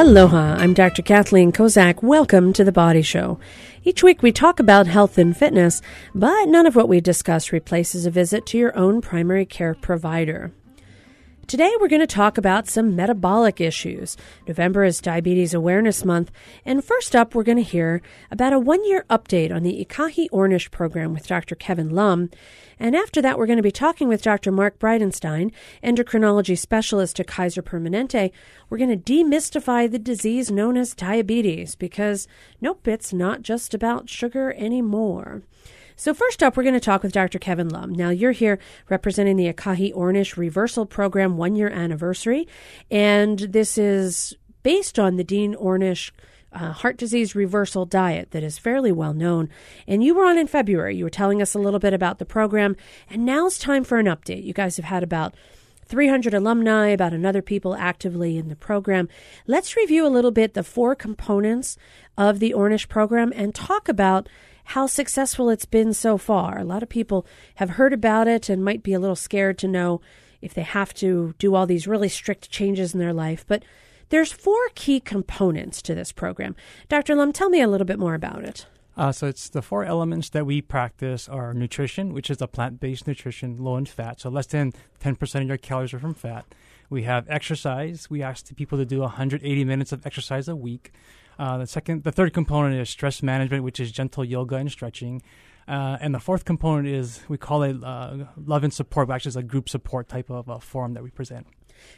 Aloha, I'm Dr. Kathleen Kozak. Welcome to The Body Show. Each week we talk about health and fitness, but none of what we discuss replaces a visit to your own primary care provider. Today we're going to talk about some metabolic issues. November is Diabetes Awareness Month, and first up we're going to hear about a one year update on the Ikahi Ornish program with Dr. Kevin Lum. And after that, we're going to be talking with Dr. Mark Bridenstine, endocrinology specialist at Kaiser Permanente. We're going to demystify the disease known as diabetes because nope, it's not just about sugar anymore. So, first up, we're going to talk with Dr. Kevin Lum. Now, you're here representing the Akahi Ornish Reversal Program one year anniversary, and this is based on the Dean Ornish uh, heart disease reversal diet that is fairly well known. And you were on in February. You were telling us a little bit about the program, and now it's time for an update. You guys have had about 300 alumni, about another people actively in the program. Let's review a little bit the four components of the Ornish program and talk about how successful it's been so far. A lot of people have heard about it and might be a little scared to know if they have to do all these really strict changes in their life. But there's four key components to this program. Dr. Lum, tell me a little bit more about it. Uh, so it's the four elements that we practice are nutrition, which is a plant-based nutrition, low in fat, so less than 10% of your calories are from fat. We have exercise. We ask the people to do 180 minutes of exercise a week. Uh, the second, the third component is stress management, which is gentle yoga and stretching. Uh, and the fourth component is we call it uh, love and support, which is a group support type of uh, forum that we present.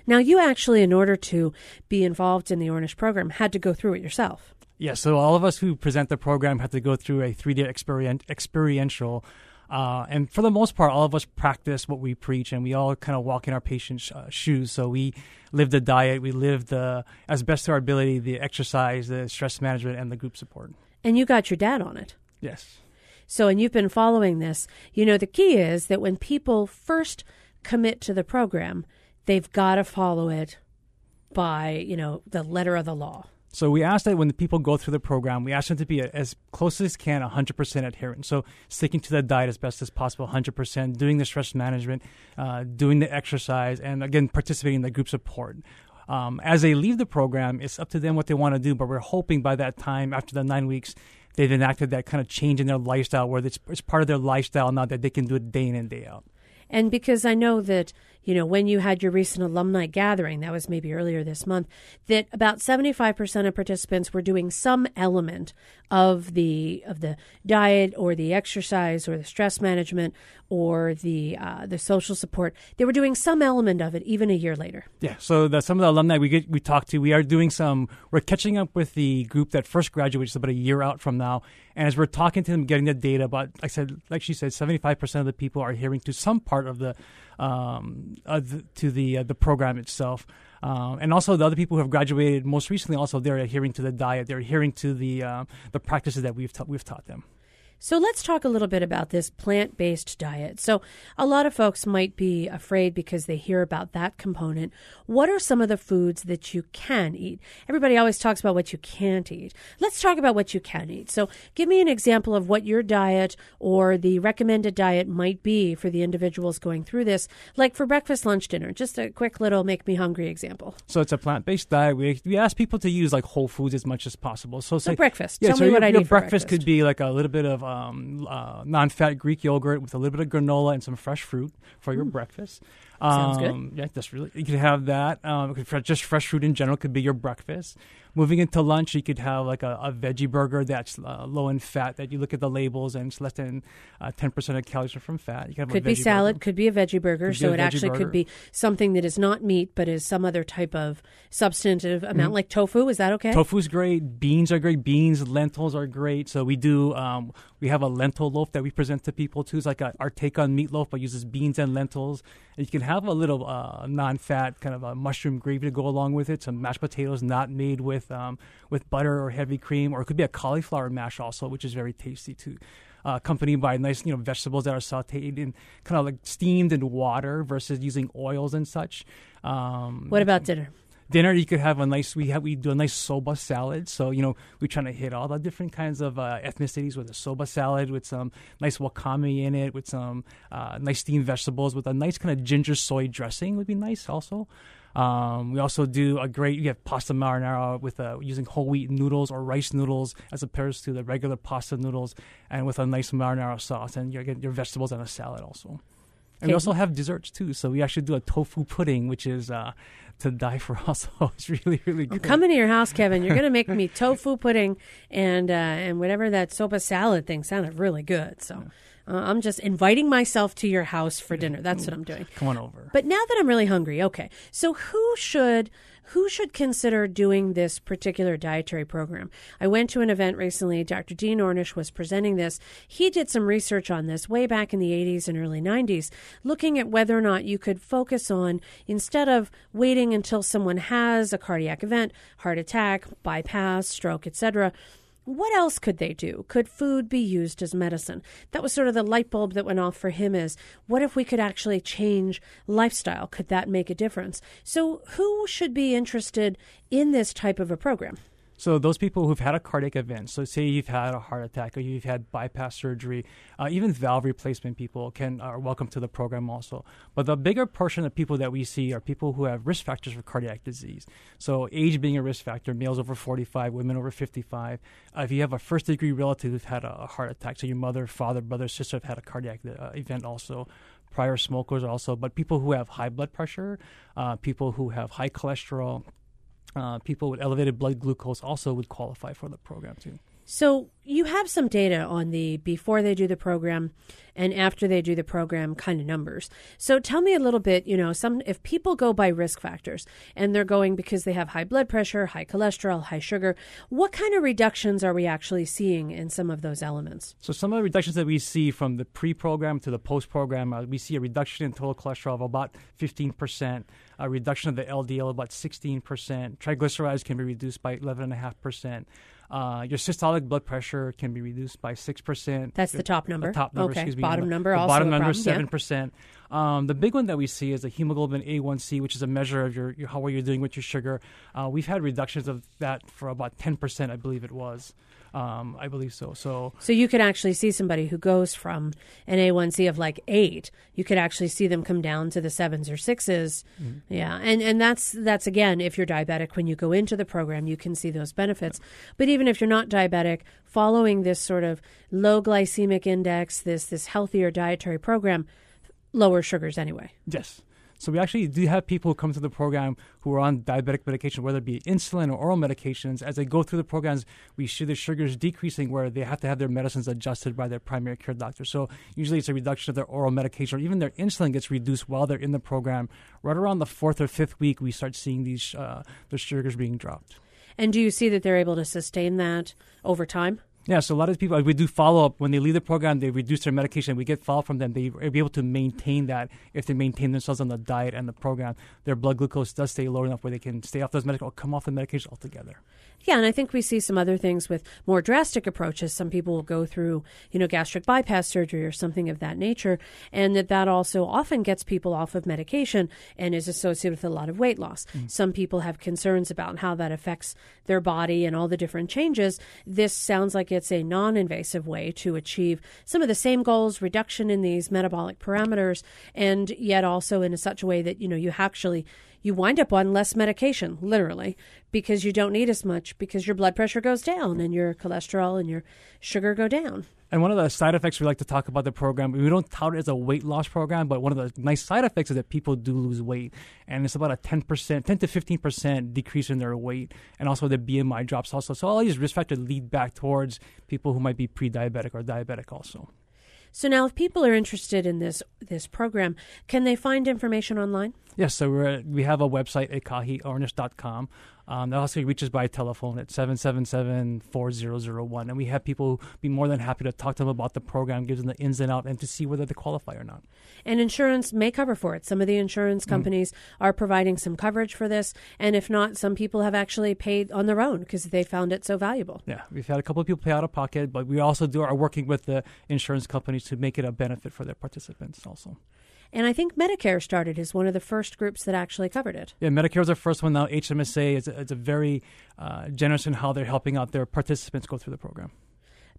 Now, you actually, in order to be involved in the Ornish program, had to go through it yourself. Yeah, so all of us who present the program had to go through a three day experien- experiential uh, and for the most part, all of us practice what we preach, and we all kind of walk in our patients' uh, shoes. So we live the diet, we live the as best to our ability the exercise, the stress management, and the group support. And you got your dad on it. Yes. So, and you've been following this. You know, the key is that when people first commit to the program, they've got to follow it by you know the letter of the law. So we ask that when the people go through the program, we ask them to be as close as can 100% adherent. So sticking to the diet as best as possible, 100%, doing the stress management, uh, doing the exercise, and again, participating in the group support. Um, as they leave the program, it's up to them what they want to do, but we're hoping by that time, after the nine weeks, they've enacted that kind of change in their lifestyle where it's, it's part of their lifestyle now that they can do it day in and day out. And because I know that, you know, when you had your recent alumni gathering, that was maybe earlier this month, that about 75% of participants were doing some element of the of the diet or the exercise or the stress management or the uh, the social support. They were doing some element of it even a year later. Yeah. So the, some of the alumni we get we talked to, we are doing some. We're catching up with the group that first graduates about a year out from now, and as we're talking to them, getting the data, about like I said, like she said, seventy five percent of the people are adhering to some part of the um, uh, to the uh, the program itself. Um, and also the other people who have graduated most recently, also they're adhering to the diet, they're adhering to the uh, the practices that we've ta- we've taught them. So let's talk a little bit about this plant based diet. So, a lot of folks might be afraid because they hear about that component. What are some of the foods that you can eat? Everybody always talks about what you can't eat. Let's talk about what you can eat. So, give me an example of what your diet or the recommended diet might be for the individuals going through this, like for breakfast, lunch, dinner. Just a quick little make me hungry example. So, it's a plant based diet. We, we ask people to use like whole foods as much as possible. So, so say, breakfast. Yeah, Tell so me your, what I your need breakfast, could be like a little bit of uh, um, uh, non-fat Greek yogurt with a little bit of granola and some fresh fruit for your breakfast. Sounds good. Um, Yeah, that's really you could have that. Um, just fresh fruit in general could be your breakfast. Moving into lunch, you could have like a, a veggie burger that's uh, low in fat. That you look at the labels and it's less than uh, ten percent of calories are from fat. You a Could be salad, burger. could be a veggie burger. Could so it actually burger. could be something that is not meat, but is some other type of substantive amount, like tofu. Is that okay? Mm-hmm. Tofu's great. Beans are great. Beans, lentils are great. So we do. Um, we have a lentil loaf that we present to people too. It's like a, our take on meatloaf, but uses beans and lentils. And you can have a little uh, non-fat kind of a mushroom gravy to go along with it. Some mashed potatoes not made with um, with butter or heavy cream, or it could be a cauliflower mash also, which is very tasty too. Uh, accompanied by nice, you know, vegetables that are sautéed and kind of like steamed in water versus using oils and such. Um, What about dinner? Dinner you could have a nice we have we do a nice soba salad. So you know we're trying to hit all the different kinds of uh, ethnicities with a soba salad with some nice wakame in it with some uh, nice steamed vegetables with a nice kind of ginger soy dressing would be nice also. Um, we also do a great you have pasta marinara with uh, using whole wheat noodles or rice noodles as opposed to the regular pasta noodles and with a nice marinara sauce and you get your vegetables and a salad also and we also have desserts too. So we actually do a tofu pudding, which is uh, to die for. Also, it's really really good. I'm coming to your house, Kevin. You're going to make me tofu pudding and uh, and whatever that soba salad thing sounded really good. So. Uh, I'm just inviting myself to your house for dinner. That's what I'm doing. Come on over. But now that I'm really hungry, okay. So who should who should consider doing this particular dietary program? I went to an event recently. Dr. Dean Ornish was presenting this. He did some research on this way back in the 80s and early 90s, looking at whether or not you could focus on, instead of waiting until someone has a cardiac event, heart attack, bypass, stroke, etc., what else could they do? Could food be used as medicine? That was sort of the light bulb that went off for him is what if we could actually change lifestyle? Could that make a difference? So who should be interested in this type of a program? So those people who've had a cardiac event, so say you've had a heart attack or you've had bypass surgery, uh, even valve replacement people can are welcome to the program also. But the bigger portion of people that we see are people who have risk factors for cardiac disease. So age being a risk factor, males over 45, women over 55. Uh, if you have a first degree relative who's had a, heart attack, so your mother, father, brother, sister have had a cardiac uh, event also prior smokers also, but people who have high blood pressure, uh, people who have high cholesterol, uh, people with elevated blood glucose also would qualify for the program too. So you have some data on the before they do the program and after they do the program kind of numbers. So tell me a little bit, you know, some if people go by risk factors and they're going because they have high blood pressure, high cholesterol, high sugar, what kind of reductions are we actually seeing in some of those elements? So some of the reductions that we see from the pre-program to the post-program, uh, we see a reduction in total cholesterol of about 15%, a reduction of the LDL about 16%, triglycerides can be reduced by 11.5%. Uh, your systolic blood pressure can be reduced by six percent. That's the top number. The top number. Okay. Excuse me. Bottom number. The also bottom number seven percent. Yeah. Um, the big one that we see is the hemoglobin A1C, which is a measure of your, your how well you're doing with your sugar. Uh, we've had reductions of that for about ten percent, I believe it was. Um, I believe so. So, so you could actually see somebody who goes from an A1C of like eight. You could actually see them come down to the sevens or 6s mm-hmm. Yeah, and and that's that's again, if you're diabetic, when you go into the program, you can see those benefits. But even if you're not diabetic, following this sort of low glycemic index, this this healthier dietary program, lower sugars anyway. Yes. So we actually do have people who come to the program who are on diabetic medication, whether it be insulin or oral medications. As they go through the programs, we see the sugars decreasing where they have to have their medicines adjusted by their primary care doctor. So usually it's a reduction of their oral medication or even their insulin gets reduced while they're in the program. Right around the fourth or fifth week, we start seeing these uh, the sugars being dropped. And do you see that they're able to sustain that over time? Yeah, so a lot of people we do follow up when they leave the program. They reduce their medication. We get follow up from them. They are able to maintain that if they maintain themselves on the diet and the program. Their blood glucose does stay low enough where they can stay off those medications or come off the medication altogether. Yeah, and I think we see some other things with more drastic approaches. Some people will go through, you know, gastric bypass surgery or something of that nature, and that that also often gets people off of medication and is associated with a lot of weight loss. Mm. Some people have concerns about how that affects their body and all the different changes. This sounds like it's a non invasive way to achieve some of the same goals, reduction in these metabolic parameters, and yet also in such a way that, you know, you actually you wind up on less medication, literally, because you don't need as much because your blood pressure goes down and your cholesterol and your sugar go down. And one of the side effects we like to talk about the program, we don't tout it as a weight loss program, but one of the nice side effects is that people do lose weight. And it's about a 10%, 10 to 15% decrease in their weight. And also the BMI drops also. So all these risk factors lead back towards people who might be pre diabetic or diabetic also. So now, if people are interested in this this program, can they find information online? Yes, so we we have a website at kahiornish.com. Um, that also reaches by telephone at 777-4001. And we have people be more than happy to talk to them about the program, give them the ins and out, and to see whether they qualify or not. And insurance may cover for it. Some of the insurance mm-hmm. companies mm-hmm. are providing some coverage for this. And if not, some people have actually paid on their own because they found it so valuable. Yeah, we've had a couple of people pay out of pocket, but we also do are working with the insurance companies to make it a benefit for their participants also. And I think Medicare started as one of the first groups that actually covered it. Yeah, Medicare was the first one. Now HMSA is a, is a very uh, generous in how they're helping out their participants go through the program.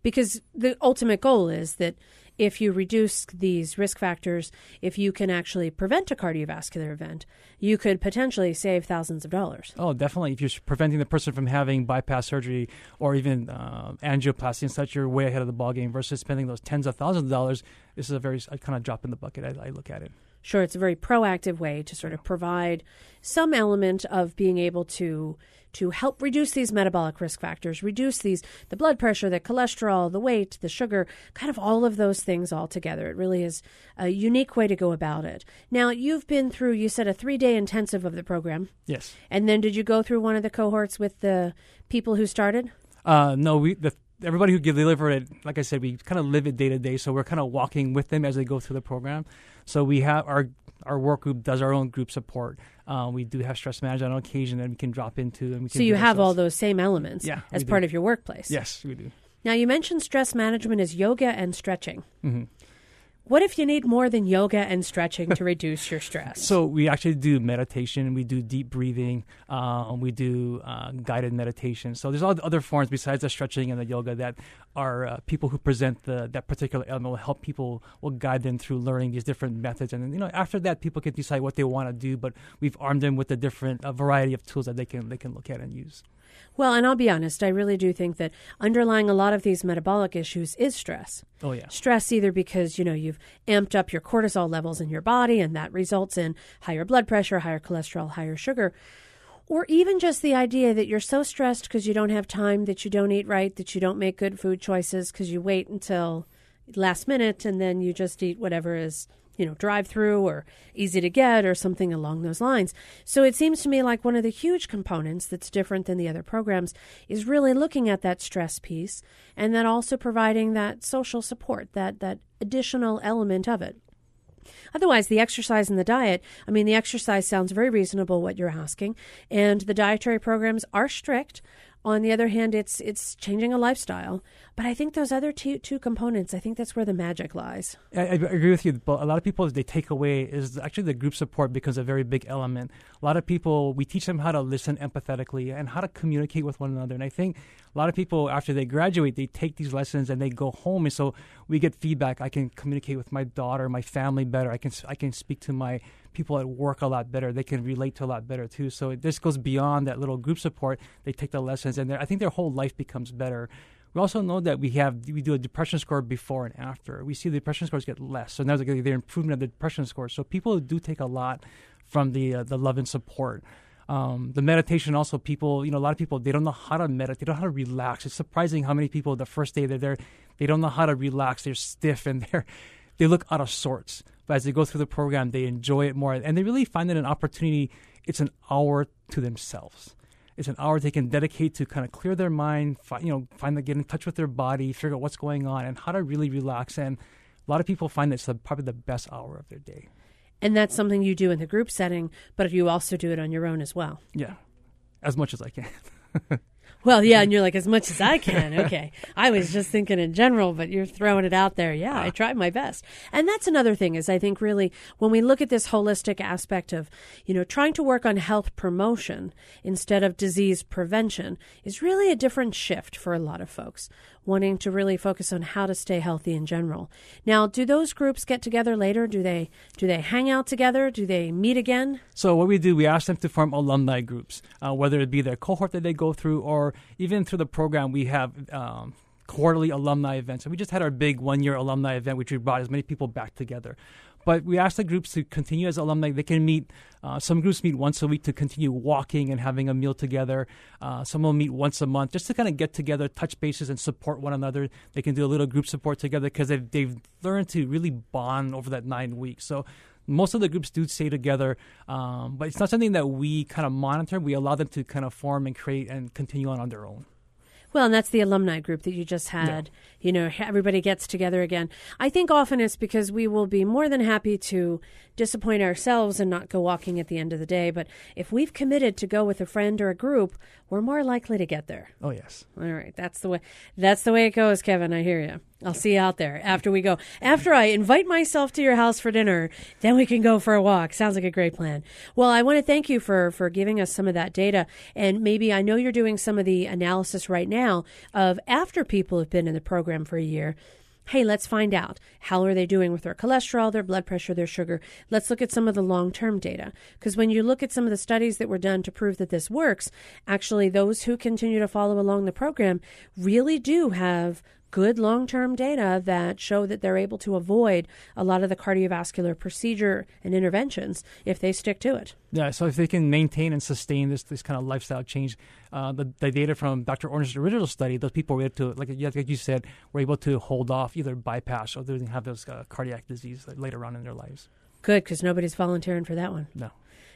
Because the ultimate goal is that if you reduce these risk factors, if you can actually prevent a cardiovascular event, you could potentially save thousands of dollars. Oh, definitely. If you're preventing the person from having bypass surgery or even uh, angioplasty and such, you're way ahead of the ballgame versus spending those tens of thousands of dollars. This is a very kind of drop in the bucket. I, I look at it. Sure, it's a very proactive way to sort of provide some element of being able to to help reduce these metabolic risk factors, reduce these the blood pressure, the cholesterol, the weight, the sugar, kind of all of those things all together. It really is a unique way to go about it. Now, you've been through you said a 3-day intensive of the program. Yes. And then did you go through one of the cohorts with the people who started? Uh, no, we the everybody who deliver it, like I said, we kind of live it day to day. So we're kind of walking with them as they go through the program. So we have our our work group does our own group support. Uh, we do have stress management on occasion that we can drop into. And we so you have all those same elements yeah, as part of your workplace. Yes, we do. Now you mentioned stress management is yoga and stretching. Mm-hmm. What if you need more than yoga and stretching to reduce your stress? So we actually do meditation. We do deep breathing. Uh, we do uh, guided meditation. So there's all the other forms besides the stretching and the yoga that are uh, people who present the, that particular element will help people. Will guide them through learning these different methods, and you know after that, people can decide what they want to do. But we've armed them with a different a variety of tools that they can they can look at and use. Well, and I'll be honest, I really do think that underlying a lot of these metabolic issues is stress. Oh, yeah. Stress either because, you know, you've amped up your cortisol levels in your body and that results in higher blood pressure, higher cholesterol, higher sugar, or even just the idea that you're so stressed because you don't have time, that you don't eat right, that you don't make good food choices because you wait until last minute and then you just eat whatever is you know, drive through or easy to get or something along those lines. So it seems to me like one of the huge components that's different than the other programs is really looking at that stress piece and then also providing that social support, that that additional element of it. Otherwise, the exercise and the diet, I mean, the exercise sounds very reasonable what you're asking, and the dietary programs are strict. On the other hand, it's it's changing a lifestyle. But I think those other two two components, I think that's where the magic lies. I, I, agree with you. But a lot of people, they take away is actually the group support becomes a very big element. A lot of people, we teach them how to listen empathetically and how to communicate with one another. And I think a lot of people, after they graduate, they take these lessons and they go home. And so we get feedback. I can communicate with my daughter, my family better. I can I can speak to my people at work a lot better. They can relate to a lot better too. So this goes beyond that little group support. They take the lessons, and I think their whole life becomes better. We also know that we have we do a depression score before and after. We see the depression scores get less, so now there's improvement of the depression score. So people do take a lot from the uh, the love and support. Um, the meditation also people you know a lot of people they don't know how to meditate they don't know how to relax it's surprising how many people the first day they're there they don't know how to relax they're stiff and they're they look out of sorts but as they go through the program they enjoy it more and they really find it an opportunity it's an hour to themselves it's an hour they can dedicate to kind of clear their mind, find, you know, find the, get in touch with their body, figure out what's going on, and how to really relax. And a lot of people find it's probably the best hour of their day. And that's something you do in the group setting, but you also do it on your own as well. Yeah, as much as I can. Well, yeah, and you're like as much as I can. Okay, I was just thinking in general, but you're throwing it out there. Yeah, I ah. try my best, and that's another thing is I think really when we look at this holistic aspect of you know trying to work on health promotion instead of disease prevention is really a different shift for a lot of folks wanting to really focus on how to stay healthy in general. Now, do those groups get together later? Do they do they hang out together? Do they meet again? So what we do, we ask them to form alumni groups, uh, whether it be their cohort that they go through or even through the program, we have um, quarterly alumni events. And we just had our big one year alumni event, which we brought as many people back together. But we asked the groups to continue as alumni. They can meet, uh, some groups meet once a week to continue walking and having a meal together. Uh, some will meet once a month just to kind of get together, touch bases, and support one another. They can do a little group support together because they've, they've learned to really bond over that nine weeks. So most of the groups do stay together, um, but it's not something that we kind of monitor. We allow them to kind of form and create and continue on on their own. Well, and that's the alumni group that you just had. Yeah. You know, everybody gets together again. I think often it's because we will be more than happy to disappoint ourselves and not go walking at the end of the day. But if we've committed to go with a friend or a group, we're more likely to get there. Oh yes. All right, that's the way. That's the way it goes, Kevin. I hear you. I'll see you out there after we go. After I invite myself to your house for dinner, then we can go for a walk. Sounds like a great plan. Well, I want to thank you for for giving us some of that data, and maybe I know you're doing some of the analysis right now of after people have been in the program for a year hey, let's find out how are they doing with their cholesterol, their blood pressure, their sugar. Let's look at some of the long-term data because when you look at some of the studies that were done to prove that this works, actually those who continue to follow along the program really do have good long term data that show that they're able to avoid a lot of the cardiovascular procedure and interventions if they stick to it. Yeah, so if they can maintain and sustain this this kind of lifestyle change, uh, the, the data from Dr. Ornish's original study, those people were able to, like, like you said, were able to hold off either bypass or they didn't have those uh, cardiac disease later on in their lives. Good, because nobody's volunteering for that one. No.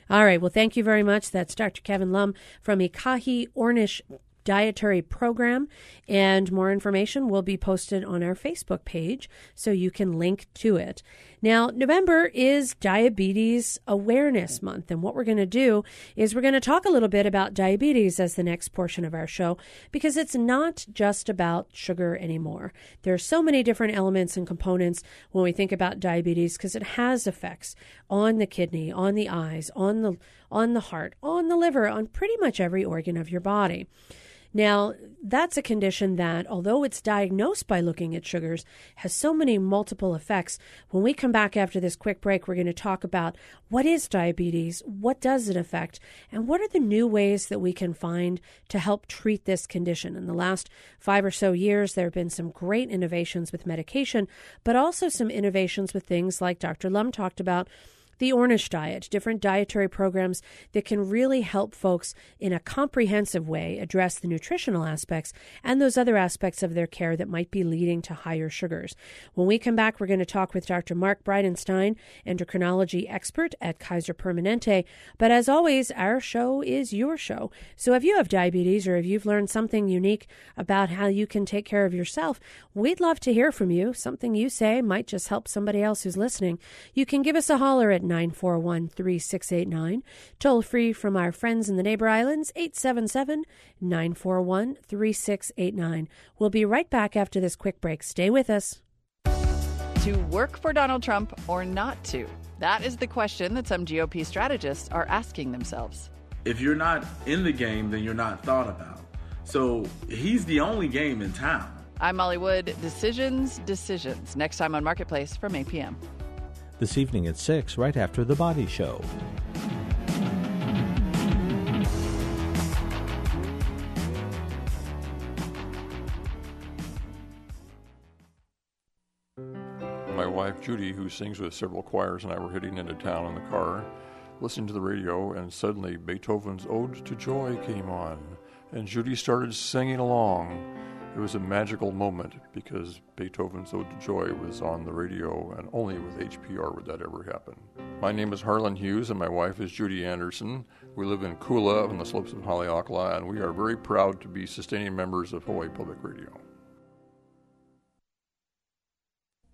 All right. Well, thank you very much. That's Dr. Kevin Lum from Ekahi Ornish dietary program. And more information will be posted on our Facebook page so you can link to it. Now, November is Diabetes Awareness Month. And what we're going to do is we're going to talk a little bit about diabetes as the next portion of our show because it's not just about sugar anymore. There are so many different elements and components when we think about diabetes because it has effects on the kidney, on the eyes, on the on the heart, on the liver, on pretty much every organ of your body. Now, that's a condition that, although it's diagnosed by looking at sugars, has so many multiple effects. When we come back after this quick break, we're going to talk about what is diabetes, what does it affect, and what are the new ways that we can find to help treat this condition. In the last five or so years, there have been some great innovations with medication, but also some innovations with things like Dr. Lum talked about the Ornish diet, different dietary programs that can really help folks in a comprehensive way address the nutritional aspects and those other aspects of their care that might be leading to higher sugars. When we come back, we're going to talk with Dr. Mark Bridenstine, endocrinology expert at Kaiser Permanente. But as always, our show is your show. So if you have diabetes or if you've learned something unique about how you can take care of yourself, we'd love to hear from you. Something you say might just help somebody else who's listening. You can give us a holler at 941 3689. Toll free from our friends in the neighbor islands, 877 941 3689. We'll be right back after this quick break. Stay with us. To work for Donald Trump or not to? That is the question that some GOP strategists are asking themselves. If you're not in the game, then you're not thought about. So he's the only game in town. I'm Molly Wood. Decisions, decisions. Next time on Marketplace from 8 p.m this evening at 6, right after The Body Show. My wife Judy, who sings with several choirs, and I were heading into town in the car, listening to the radio, and suddenly Beethoven's Ode to Joy came on, and Judy started singing along. It was a magical moment because Beethoven's Ode to Joy was on the radio, and only with HPR would that ever happen. My name is Harlan Hughes, and my wife is Judy Anderson. We live in Kula on the slopes of Haleakala, and we are very proud to be sustaining members of Hawaii Public Radio.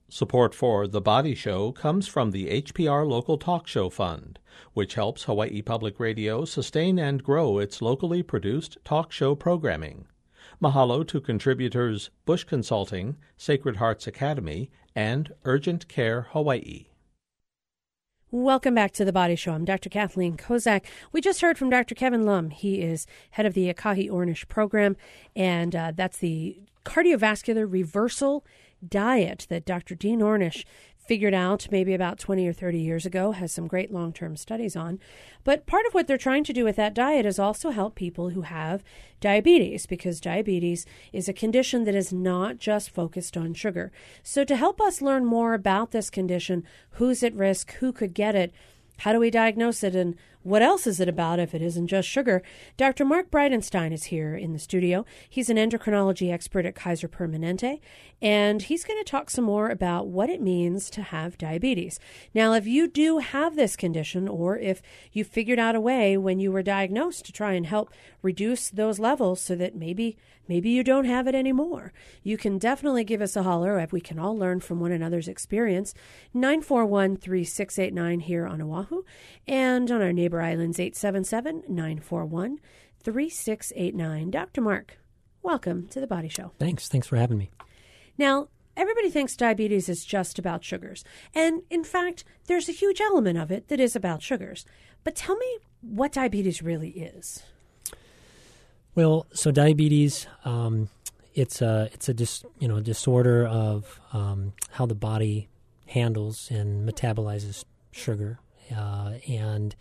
Support for The Body Show comes from the HPR Local Talk Show Fund, which helps Hawaii Public Radio sustain and grow its locally produced talk show programming. Mahalo to contributors Bush Consulting, Sacred Hearts Academy, and Urgent Care Hawaii. Welcome back to the Body Show. I'm Dr. Kathleen Kozak. We just heard from Dr. Kevin Lum. He is head of the Akahi Ornish program, and uh, that's the cardiovascular reversal diet that Dr. Dean Ornish figured out maybe about 20 or 30 years ago, has some great long term studies on. But part of what they're trying to do with that diet is also help people who have diabetes, because diabetes is a condition that is not just focused on sugar. So, to help us learn more about this condition, who's at risk, who could get it, how do we diagnose it, and what else is it about if it isn't just sugar? Dr. Mark Bridenstine is here in the studio. He's an endocrinology expert at Kaiser Permanente, and he's going to talk some more about what it means to have diabetes. Now, if you do have this condition, or if you figured out a way when you were diagnosed to try and help reduce those levels so that maybe maybe you don't have it anymore, you can definitely give us a holler we can all learn from one another's experience. 941 3689 here on Oahu and on our neighbor Neighbor Islands 877 941 3689. Dr. Mark, welcome to the Body Show. Thanks. Thanks for having me. Now, everybody thinks diabetes is just about sugars. And in fact, there's a huge element of it that is about sugars. But tell me what diabetes really is. Well, so diabetes, um, it's a it's a dis, you know disorder of um, how the body handles and metabolizes sugar, uh, and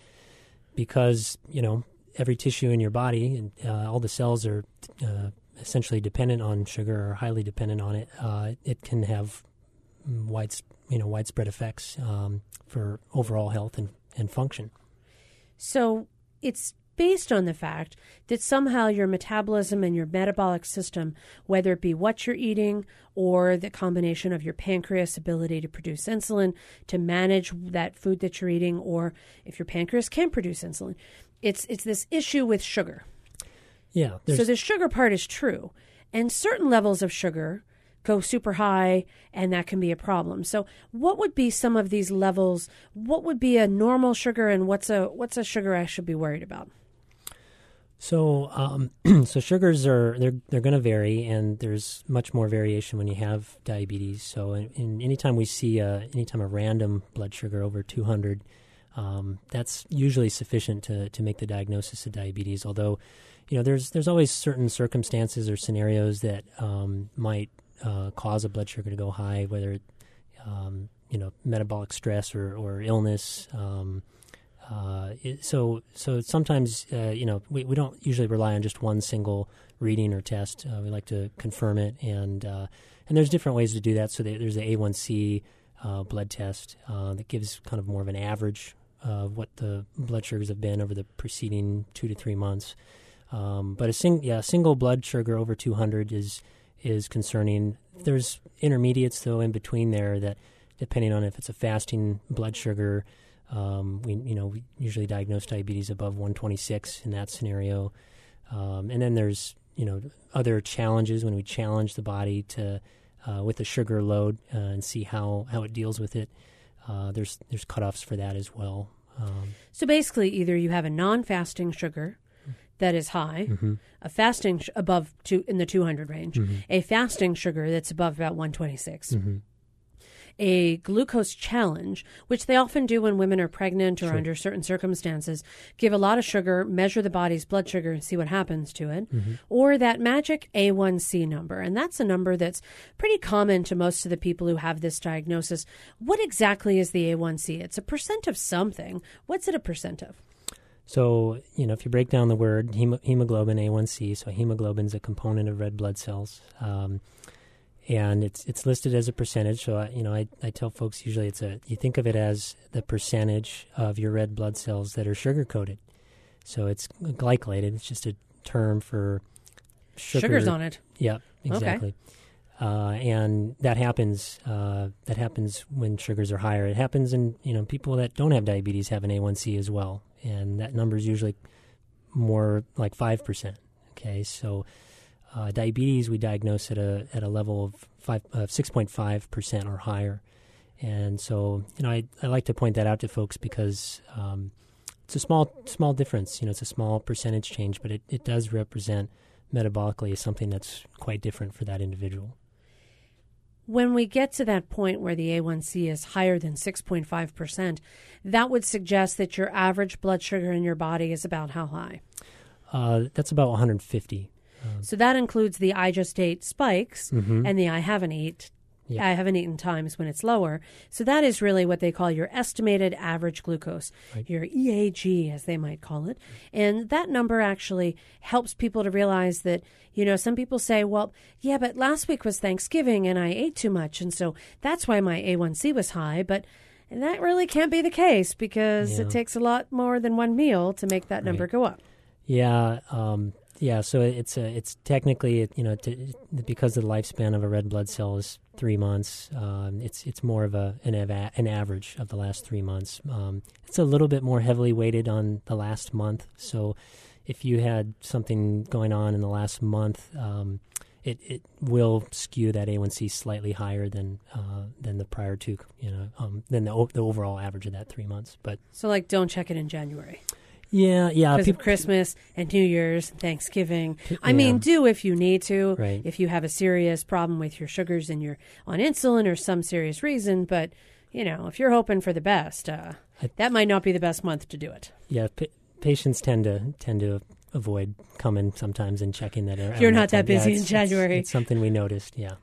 because you know every tissue in your body and uh, all the cells are uh, essentially dependent on sugar or highly dependent on it, uh, it can have wide you know widespread effects um, for overall health and, and function. So it's based on the fact that somehow your metabolism and your metabolic system, whether it be what you're eating or the combination of your pancreas ability to produce insulin to manage that food that you're eating, or if your pancreas can produce insulin, it's it's this issue with sugar. Yeah. So the sugar part is true, and certain levels of sugar go super high and that can be a problem. So what would be some of these levels? What would be a normal sugar and what's a what's a sugar I should be worried about? So, um, so sugars are they're they're going to vary, and there's much more variation when you have diabetes. So, in, in anytime we see a, anytime a random blood sugar over 200, um, that's usually sufficient to to make the diagnosis of diabetes. Although, you know, there's there's always certain circumstances or scenarios that um, might uh, cause a blood sugar to go high, whether um, you know metabolic stress or or illness. Uh, so so sometimes uh, you know we, we don't usually rely on just one single reading or test. Uh, we like to confirm it, and uh, and there's different ways to do that. So there's the A1C uh, blood test that gives kind of more of an average of what the blood sugars have been over the preceding two to three months. Um, but a sing- yeah, single blood sugar over 200 is is concerning. There's intermediates though in between there that, depending on if it's a fasting blood sugar um, we you know we usually diagnose diabetes above 126 in that scenario, um, and then there's you know other challenges when we challenge the body to uh, with the sugar load uh, and see how, how it deals with it. Uh, there's there's cutoffs for that as well. Um, so basically, either you have a non-fasting sugar that is high, mm-hmm. a fasting sh- above two in the 200 range, Mm-hmm. a fasting sugar that's above about 126. Mm-hmm. A glucose challenge, which they often do when women are pregnant or Sure. under certain circumstances, give a lot of sugar, measure the body's blood sugar, and see what happens to it. Mm-hmm. Or that magic A1C number. And that's a number that's pretty common to most of the people who have this diagnosis. What exactly is the A1C? It's a percent of something. What's it a percent of? So, you know, if you break down the word hemo- hemoglobin A1C, so hemoglobin is a component of red blood cells, um, and it's it's listed as a percentage. So, I, you know, I, I tell folks usually it's a you think of it as the percentage of your red blood cells that are sugar coated. So it's glycolated. It's just a term for sugar. Sugar's on it. Yep, exactly. Uh, and that happens. Uh, that happens when sugars are higher. It happens in you know people that don't have diabetes have an A1C as well, and that number is usually more like five percent. Okay, so uh, diabetes we diagnose at a at a level of five six point five percent or higher, and so you know I, I like to point that out to folks because um, it's a small small difference. You know, it's a small percentage change, but it, it does represent metabolically something that's quite different for that individual. When we get to that point where the A1C is higher than 6.5%, that would suggest that your average blood sugar in your body is about how high? Uh, that's about 150. So that includes the I just ate spikes Mhm. and the I haven't eat Yeah. I haven't eaten times when it's lower. So that is really what they call your estimated average glucose, Right. your EAG as they might call it. And that number actually helps people to realize that, you know, some people say, well, yeah, but last week was Thanksgiving and I ate too much and so that's why my A1C was high, but that really can't be the case because Yeah. it takes a lot more than one meal to make that number Right. go up. Yeah, um, yeah. So it's a, it's technically you know t- because the lifespan of a red blood cell is three months. Um, it's it's more of a an, ava- an average of the last three months. Um, it's a little bit more heavily weighted on the last month. So if you had something going on in the last month. Um, it, it will skew that A1C slightly higher than uh, than the prior two, you know, um, than the, o- the overall average of that three months. But So like don't check it in January. Yeah, yeah. because of Christmas and New Year's and Thanksgiving. I yeah. mean, do if you need to. Right. If you have a serious problem with your sugars and you're on insulin or some serious reason, but you know, if you're hoping for the best, uh, that might not be the best month to do it. yeah, pa- patients tend to tend to avoid coming sometimes and checking that. If you're not that Yeah, busy in it's- it's- January. It's, something we noticed. Yeah,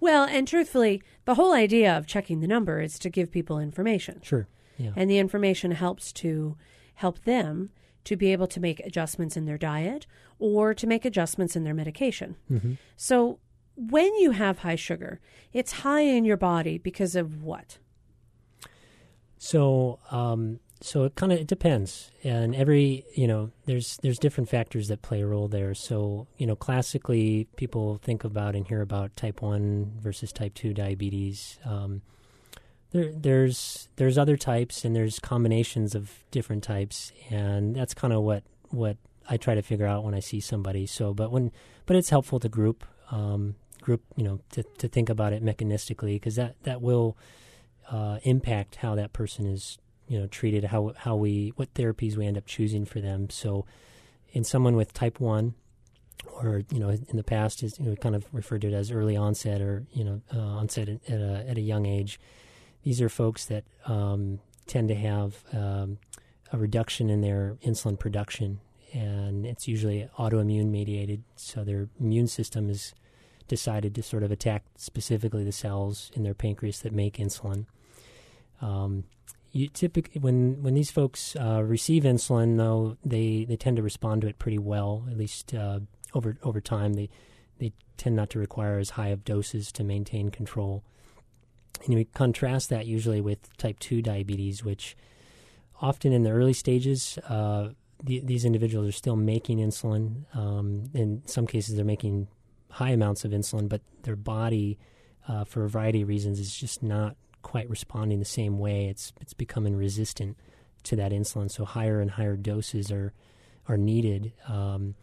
Well, and truthfully, the whole idea of checking the number is to give people information. sure. Yeah, and the information helps to help them to be able to make adjustments in their diet or to make adjustments in their medication. Mm-hmm. So when you have high sugar, it's high in your body because of what? So, um, so it kind of it depends, and every you know, there's there's different factors that play a role there. So, you know, classically, people think about and hear about type one versus type two diabetes. Um, there, there's there's other types, and there's combinations of different types, and that's kind of what what I try to figure out when I see somebody. So, but when but it's helpful to group um, group, you know, to to think about it mechanistically because that that will uh, impact how that person is you know treated how how we what therapies we end up choosing for them so in someone with type 1 or you know in the past is you know kind of referred to it as early onset or you know uh, onset at a, at a young age these are folks that um, tend to have um, a reduction in their insulin production and it's usually autoimmune mediated so their immune system is decided to sort of attack specifically the cells in their pancreas that make insulin um, you typically when when these folks uh, receive insulin, though they, they tend to respond to it pretty well. At least uh, over over time, they they tend not to require as high of doses to maintain control. And we contrast that usually with type two diabetes, which often in the early stages, uh, the, these individuals are still making insulin. Um, in some cases, they're making high amounts of insulin, but their body, uh, for a variety of reasons, is just not quite responding the same way. It's it's becoming resistant to that insulin. So higher and higher doses are are needed um,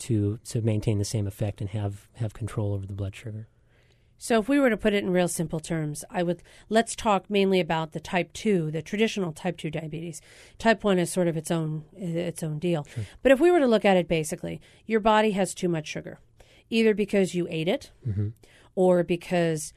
to to maintain the same effect and have have control over the blood sugar. So if we were to put it in real simple terms, I would let's talk mainly about the type 2, the traditional type 2 diabetes. Type 1 is sort of its own its own deal. But if we were to look at it basically, your body has too much sugar, either because you ate it mm-hmm. or because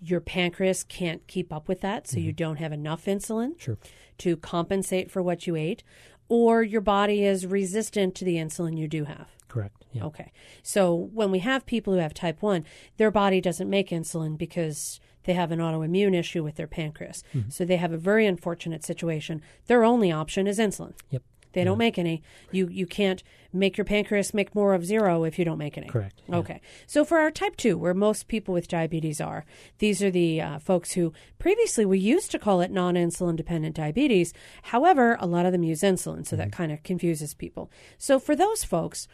your pancreas can't keep up with that, so you mm-hmm. don't have enough insulin Sure. to compensate for what you ate, or your body is resistant to the insulin you do have. Correct. Yeah. Okay. So when we have people who have type 1, their body doesn't make insulin because they have an autoimmune issue with their pancreas. So they have a very unfortunate situation. Their only option is insulin. Yep. They don't make any. You you can't make your pancreas make more of zero if you don't make any. Correct, yeah. Okay. So for our type two, where most people with diabetes are, these are the uh, folks who previously we used to call it non-insulin dependent diabetes. However, a lot of them use insulin, so that kind of confuses people. So for those folks,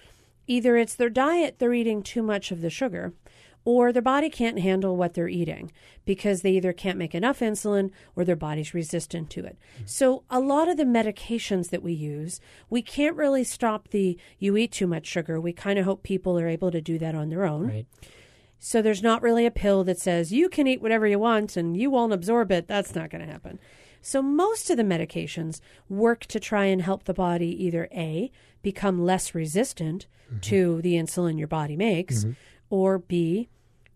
either it's their diet they're eating too much of the sugar or their body can't handle what they're eating because they either can't make enough insulin or their body's resistant to it. Mm. So, a lot of the medications that we use, we can't really stop the you eat too much sugar. We kind of hope people are able to do that on their own. Right. So, there's not really a pill that says you can eat whatever you want and you won't absorb it. That's not going to happen. So, most of the medications work to try and help the body either A, become less resistant mm-hmm. to the insulin your body makes, mm-hmm. or B,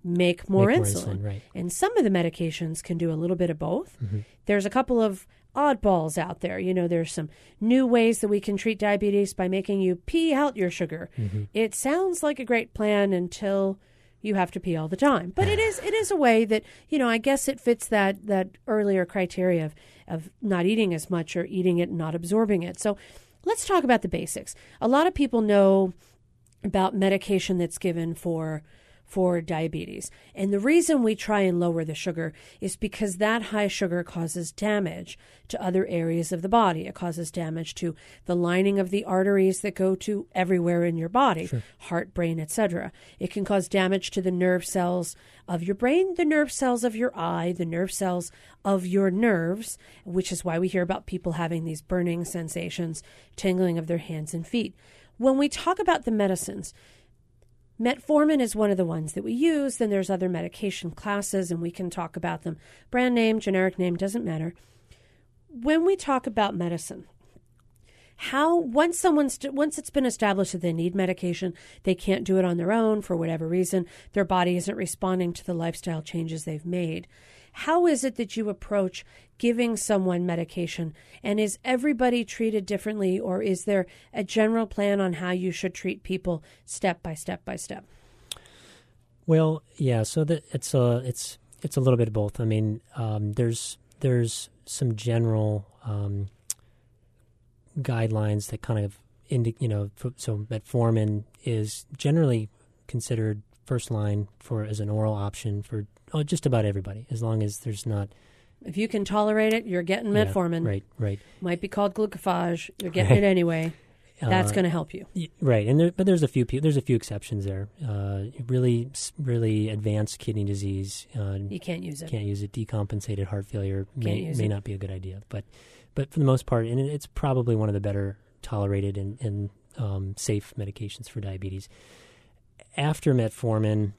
make more Make more insulin. insulin, right. And some of the medications can do a little bit of both. Mm-hmm. There's a couple of oddballs out there. You know, there's some new ways that we can treat diabetes by making you pee out your sugar. It sounds like a great plan until you have to pee all the time. But it is it is a way that, you know, I guess it fits that that earlier criteria of of not eating as much or eating it and not absorbing it. So let's talk about the basics. A lot of people know about medication that's given for for diabetes. And the reason we try and lower the sugar is because that high sugar causes damage to other areas of the body. It causes damage to the lining of the arteries that go to everywhere in your body, heart, brain, etc. It can cause damage to the nerve cells of your brain, the nerve cells of your eye, the nerve cells of your nerves, which is why we hear about people having these burning sensations, tingling of their hands and feet. When we talk about the medicines, Metformin is one of the ones that we use. Then there's other medication classes, and we can talk about them. Brand name, generic name, doesn't matter. When we talk about medicine, how once someone's once it's been established that they need medication, they can't do it on their own for whatever reason, their body isn't responding to the lifestyle changes they've made. How is it that you approach giving someone medication? And is everybody treated differently, or is there a general plan on how you should treat people step by step by step? Well, yeah. So it's a it's it's a little bit of both. I mean, um, there's there's some general um, guidelines that kind of indi- you know so metformin is generally considered first line for as an oral option for oh, just about everybody as long as there's not if you can tolerate it you're getting metformin. yeah, right right. Might be called glucophage. You're getting it anyway. That's uh, going to help you. right and there, but there's a few there's a few exceptions there. Uh, really really advanced kidney disease uh, you can't use it. can't use it. Decompensated heart failure may, may not be a good idea but but for the most part, and it's probably one of the better tolerated and, and um, safe medications for diabetes. After metformin,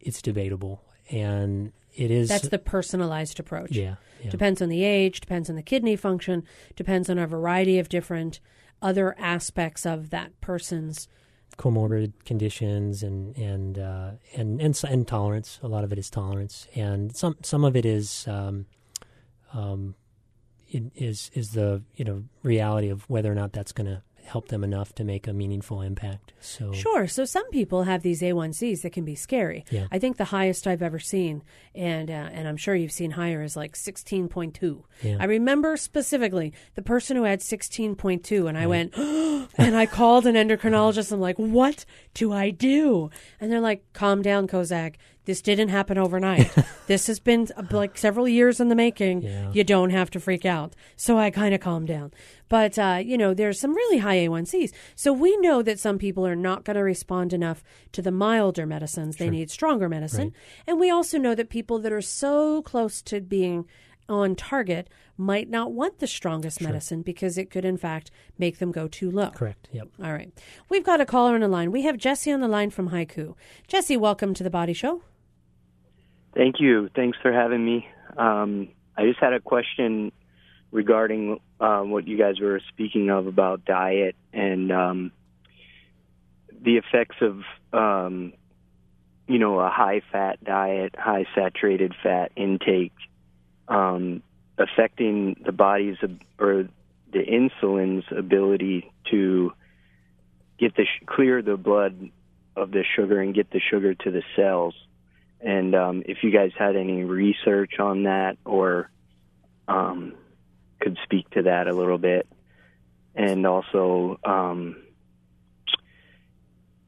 it's debatable, and it is. That's the personalized approach. Yeah, yeah. Depends on the age, depends on the kidney function, depends on a variety of different other aspects of that person's comorbid conditions and and uh, and, and and tolerance. A lot of it is tolerance, and some some of it is um, um, is is the you know reality of whether or not that's going to help them enough to make a meaningful impact. So sure. So some people have these A1Cs that can be scary. Yeah. I think the highest I've ever seen, and uh, and I'm sure you've seen higher, is like 16.2. Yeah. I remember specifically the person who had 16.2, and I right. went, and I called an endocrinologist. I'm like, what do I do? And they're like, calm down, Kozak. This didn't happen overnight. this has been uh, like several years in the making. Yeah. You don't have to freak out. So I kind of calmed down. But, uh, you know, there's some really high A1Cs. So we know that some people are not going to respond enough to the milder medicines. They need stronger medicine. Right. And we also know that people that are so close to being on target might not want the strongest sure. medicine because it could, in fact, make them go too low. Correct. Yep. All right. We've got a caller on the line. We have Jesse on the line from Haiku. Jesse, welcome to the Body Show. Thank you. Thanks for having me. Um, I just had a question regarding uh, what you guys were speaking of about diet and um, the effects of, um, you know, a high fat diet, high saturated fat intake um, affecting the body's or the insulin's ability to get the clear the blood of the sugar and get the sugar to the cells and um, if you guys had any research on that or um, could speak to that a little bit, and also, um,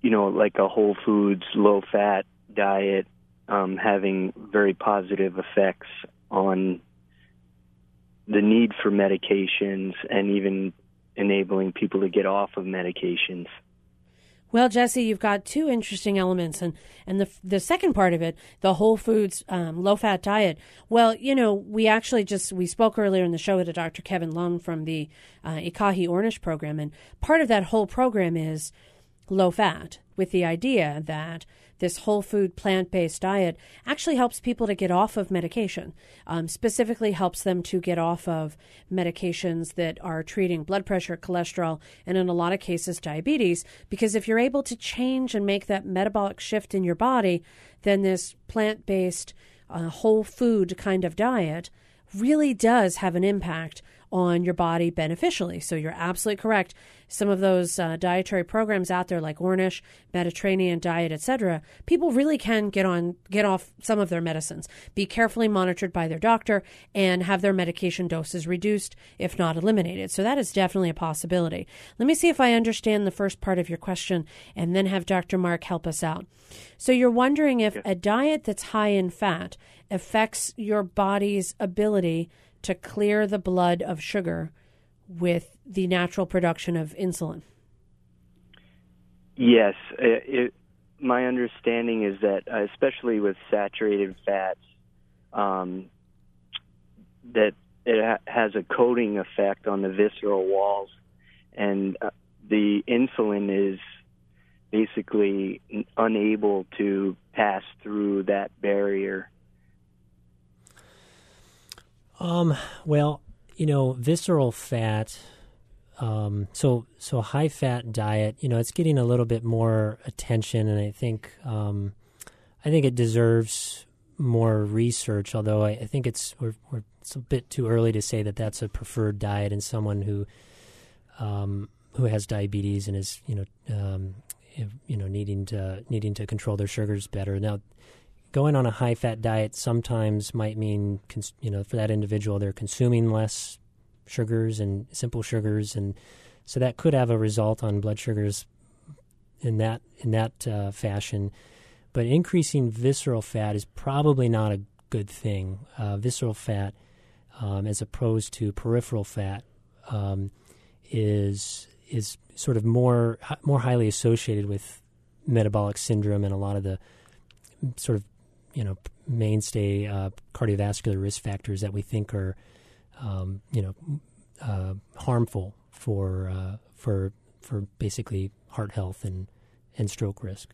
you know, like a whole foods, low fat diet um, having very positive effects on the need for medications and even enabling people to get off of medications. Well, Jesse, you've got two interesting elements, and and the the second part of it, the whole foods um, low fat diet. Well, you know, we actually just we spoke earlier in the show to Dr. Kevin Lund from the uh, Ekahi Ornish program, and part of that whole program is low fat, with the idea that this whole food plant based diet actually helps people to get off of medication, um, specifically helps them to get off of medications that are treating blood pressure, cholesterol, and in a lot of cases, diabetes. Because if you're able to change and make that metabolic shift in your body, then this plant based, uh, whole food kind of diet really does have an impact on your body beneficially. So you're absolutely correct. Some of those uh, dietary programs out there, like Ornish, Mediterranean diet, etc., people really can get on get off some of their medicines. Be carefully monitored by their doctor and have their medication doses reduced, if not eliminated. So that is definitely a possibility. Let me see if I understand the first part of your question, and then have Dr. Mark help us out. So you're wondering if a diet that's high in fat affects your body's ability to clear the blood of sugar with the natural production of insulin? Yes. It, it, my understanding is that, uh, especially with saturated fats, um, that it ha- has a coating effect on the visceral walls, and uh, the insulin is basically unable to pass through that barrier um, well, you know, visceral fat um, so so high fat diet, you know, it's getting a little bit more attention, and I think um, I think it deserves more research. Although I, I think it's we're, we're, it's a bit too early to say that that's a preferred diet in someone who um, who has diabetes and is you know um, you know needing to needing to control their sugars better. Now, going on a high fat diet sometimes might mean cons- you know for that individual they're consuming less sugars and simple sugars, and so that could have a result on blood sugars in that in that uh, fashion. But increasing visceral fat is probably not a good thing. Uh, visceral fat, um, as opposed to peripheral fat, um, is is sort of more more highly associated with metabolic syndrome and a lot of the sort of you know mainstay uh, cardiovascular risk factors that we think are um, you know, uh, harmful for uh, for for basically heart health and and stroke risk.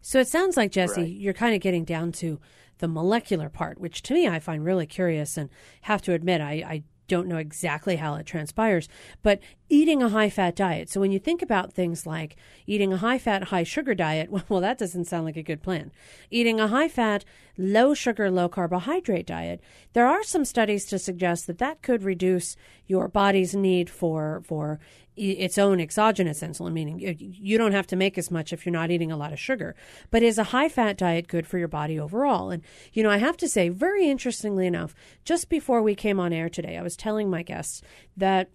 So it sounds like Jesse, Right. you're kind of getting down to the molecular part, which to me I find really curious, and have to admit I, I don't know exactly how it transpires. But eating a high fat diet. So when you think about things like eating a high fat, high sugar diet, well, that doesn't sound like a good plan. Eating a high fat, low sugar, low carbohydrate diet, there are some studies to suggest that that could reduce your body's need for for its own exogenous insulin, meaning you- don't have to make as much if you're not eating a lot of sugar. But is a high fat diet good for your body overall? And, you know, I have to say, very interestingly enough, just before we came on air today, I was telling my guests that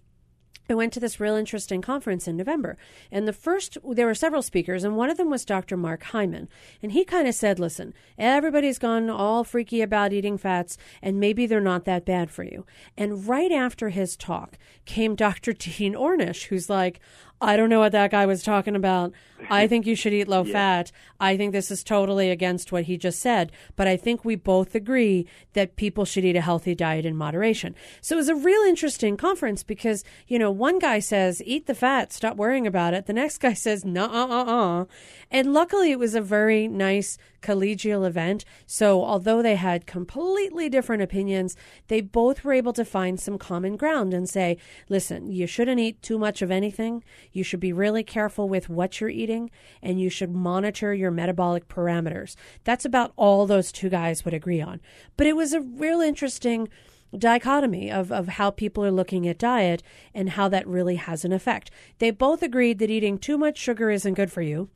I went to this real interesting conference in November. And the first, there were several speakers, and one of them was Dr. Mark Hyman. And he kind of said, listen, everybody's gone all freaky about eating fats, and maybe they're not that bad for you. And right after his talk came Dr. Dean Ornish, who's like, I don't know what that guy was talking about. I think you should eat low fat. I think this is totally against what he just said. But I think we both agree that people should eat a healthy diet in moderation. So it was a real interesting conference because, you know, one guy says, eat the fat, stop worrying about it. The next guy says, no, uh, uh, uh. And luckily it was a very nice collegial event. So although they had completely different opinions, they both were able to find some common ground and say, listen, you shouldn't eat too much of anything. You should be really careful with what you're eating and you should monitor your metabolic parameters. That's about all those two guys would agree on. But it was a real interesting dichotomy of, of how people are looking at diet and how that really has an effect. They both agreed that eating too much sugar isn't good for you.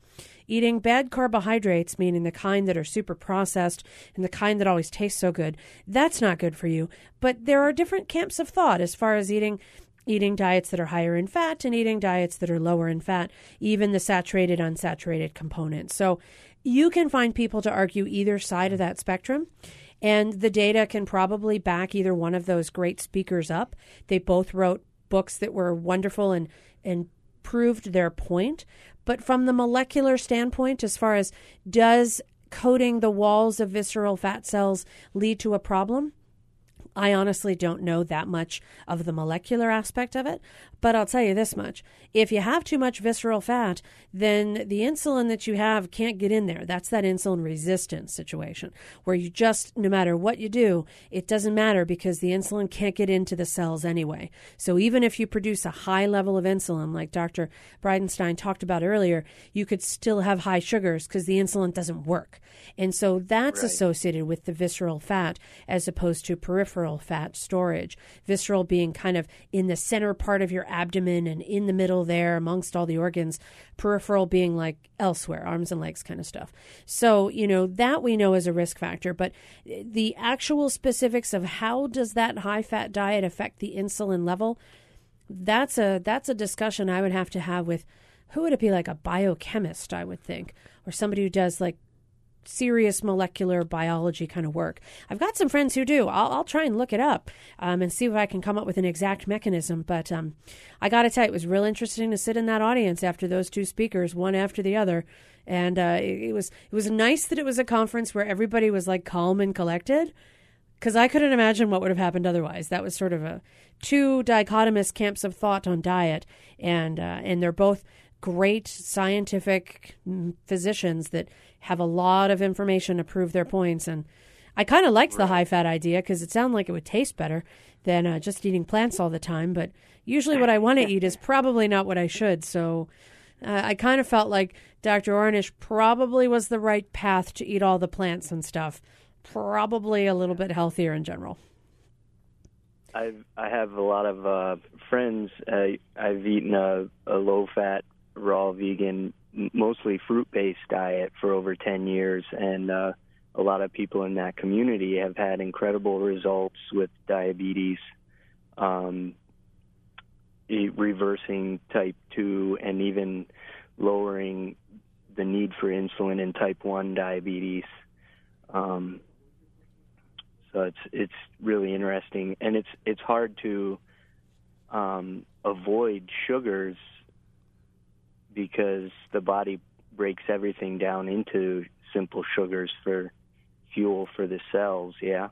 Eating bad carbohydrates, meaning the kind that are super processed and the kind that always taste so good, that's not good for you. But there are different camps of thought as far as eating eating diets that are higher in fat and eating diets that are lower in fat, even the saturated, unsaturated components. So you can find people to argue either side of that spectrum. And the data can probably back either one of those great speakers up. They both wrote books that were wonderful and, and proved their point. But from the molecular standpoint, as far as does coating the walls of visceral fat cells lead to a problem? I honestly don't know that much of the molecular aspect of it, but I'll tell you this much. If you have too much visceral fat, then the insulin that you have can't get in there. That's that insulin resistance situation where you just, no matter what you do, it doesn't matter because the insulin can't get into the cells anyway. So even if you produce a high level of insulin, like Dr. Bridenstine talked about earlier, you could still have high sugars because the insulin doesn't work. And so that's associated with the visceral fat as opposed to peripheral fat storage. Visceral being kind of in the center part of your abdomen and in the middle there amongst all the organs, peripheral being like elsewhere, arms and legs kind of stuff. So, you know, that we know is a risk factor, but the actual specifics of how does that high fat diet affect the insulin level? That's a that's a discussion I would have to have with who would it be like a biochemist, I would think, or somebody who does like serious molecular biology kind of work. I've got some friends who do. I'll, I'll try and look it up um, and see if I can come up with an exact mechanism. But um, I got to tell you, it was real interesting to sit in that audience after those two speakers, one after the other. And uh, it, it was it was nice that it was a conference where everybody was like calm and collected because I couldn't imagine what would have happened otherwise. That was sort of a two dichotomous camps of thought on diet, and uh, and they're both great scientific mm, physicians that have a lot of information to prove their points. And I kind of liked the high fat idea because it sounded like it would taste better. than uh, just eating plants all the time. But usually, what I want to eat is probably not what I should. So uh, I kind of felt like Dr. Ornish probably was the right path to eat all the plants and stuff. Probably a little bit healthier in general. I've I have a lot of uh, friends. Uh, I've eaten a, a low fat, raw vegan, mostly fruit based diet for over ten years, and uh, a lot of people in that community have had incredible results with diabetes, um, reversing type two, and even lowering the need for insulin in type one diabetes. Um, so it's it's really interesting, and it's it's hard to um, avoid sugars because the body breaks everything down into simple sugars for fuel for the cells. Yeah.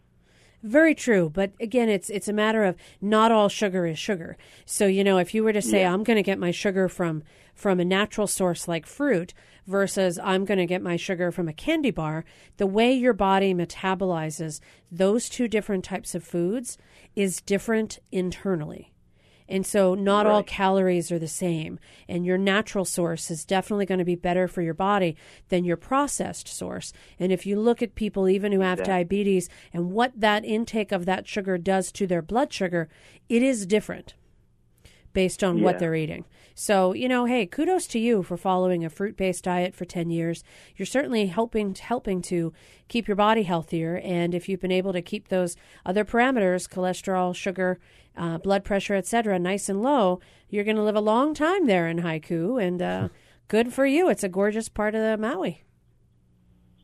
Very true, but again, it's it's a matter of not all sugar is sugar. So you know, if you were to say yeah. I'm going to get my sugar from from a natural source like fruit versus I'm going to get my sugar from a candy bar, the way your body metabolizes those two different types of foods is different internally. And so, not right. all calories are the same. And your natural source is definitely going to be better for your body than your processed source. And if you look at people, even who have diabetes, and what that intake of that sugar does to their blood sugar, it is different based on yeah. what they're eating. So, you know, hey, kudos to you for following a fruit-based diet for 10 years. You're certainly helping helping to keep your body healthier and if you've been able to keep those other parameters, cholesterol, sugar, uh, blood pressure, etc., nice and low, you're going to live a long time there in Haiku and uh, good for you. It's a gorgeous part of the Maui.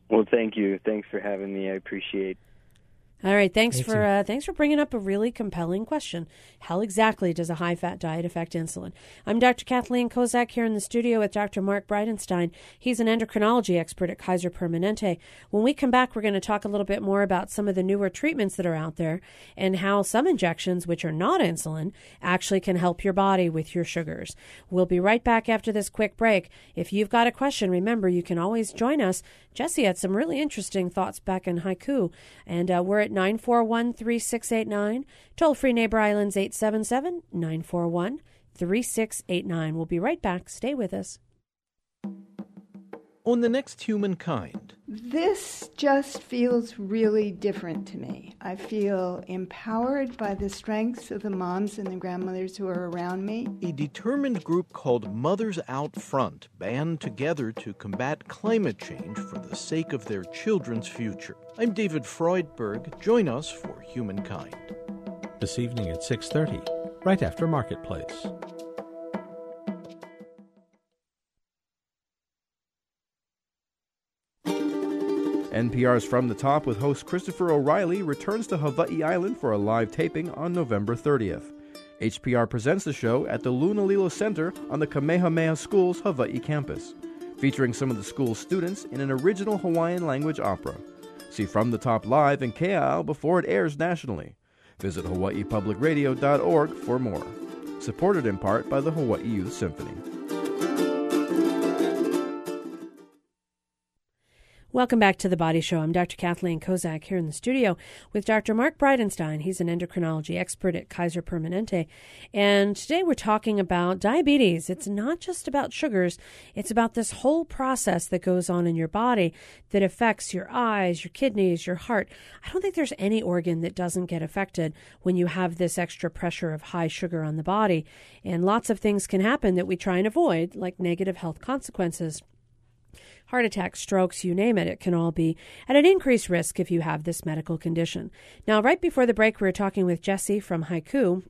Well, thank you. Thanks for having me. I appreciate all right, thanks for uh, thanks for bringing up a really compelling question. How exactly does a high fat diet affect insulin? I'm Dr. Kathleen Kozak here in the studio with Dr. Mark Bridenstine. He's an endocrinology expert at Kaiser Permanente. When we come back, we're going to talk a little bit more about some of the newer treatments that are out there and how some injections, which are not insulin, actually can help your body with your sugars. We'll be right back after this quick break. If you've got a question, remember you can always join us. Jesse had some really interesting thoughts back in Haiku, and uh, we're at 941 3689. Toll free Neighbor Islands 877 941 3689. We'll be right back. Stay with us. On the next humankind. This just feels really different to me. I feel empowered by the strengths of the moms and the grandmothers who are around me. A determined group called Mothers Out Front band together to combat climate change for the sake of their children's future. I'm David Freudberg. Join us for Humankind. This evening at 6:30, right after Marketplace. NPR's From the Top with host Christopher O'Riley returns to Hawaii Island for a live taping on November 30th. HPR presents the show at the Lunalilo Center on the Kamehameha School's Hawaii campus, featuring some of the school's students in an original Hawaiian language opera. See From the Top live in Kea'au before it airs nationally. Visit hawaiipublicradio.org for more. Supported in part by the Hawaii Youth Symphony. Welcome back to the Body Show. I'm Dr. Kathleen Kozak here in the studio with Dr. Mark Bridenstine. He's an endocrinology expert at Kaiser Permanente. And today we're talking about diabetes. It's not just about sugars, it's about this whole process that goes on in your body that affects your eyes, your kidneys, your heart. I don't think there's any organ that doesn't get affected when you have this extra pressure of high sugar on the body. And lots of things can happen that we try and avoid, like negative health consequences heart attacks, strokes, you name it, it can all be at an increased risk if you have this medical condition. Now, right before the break, we were talking with Jesse from Haiku,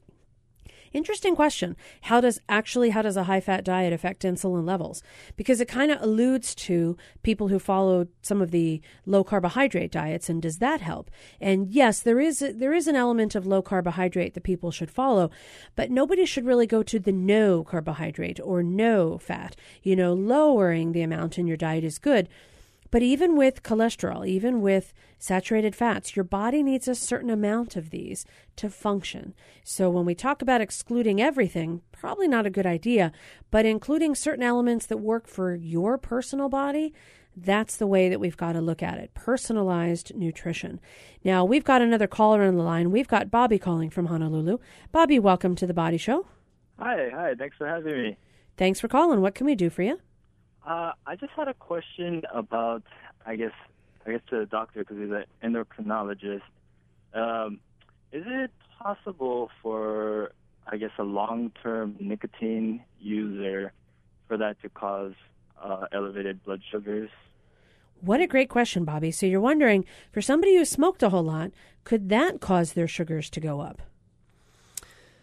Interesting question. How does actually how does a high fat diet affect insulin levels? Because it kind of alludes to people who follow some of the low carbohydrate diets and does that help? And yes, there is there is an element of low carbohydrate that people should follow, but nobody should really go to the no carbohydrate or no fat. You know, lowering the amount in your diet is good but even with cholesterol, even with saturated fats, your body needs a certain amount of these to function. So when we talk about excluding everything, probably not a good idea, but including certain elements that work for your personal body, That's the way that we've got to look at it personalized nutrition. Now, we've got another caller on the line. We've got Bobby calling from Honolulu. Bobby, welcome to the Body Show. Hi, hi. Thanks for having me. Thanks for calling. What can we do for you? Uh, I just had a question about, I guess, I guess to the doctor because he's an endocrinologist. Um, is it possible for, I guess, a long-term nicotine user for that to cause uh, elevated blood sugars? What a great question, Bobby. So you're wondering, for somebody who smoked a whole lot, could that cause their sugars to go up?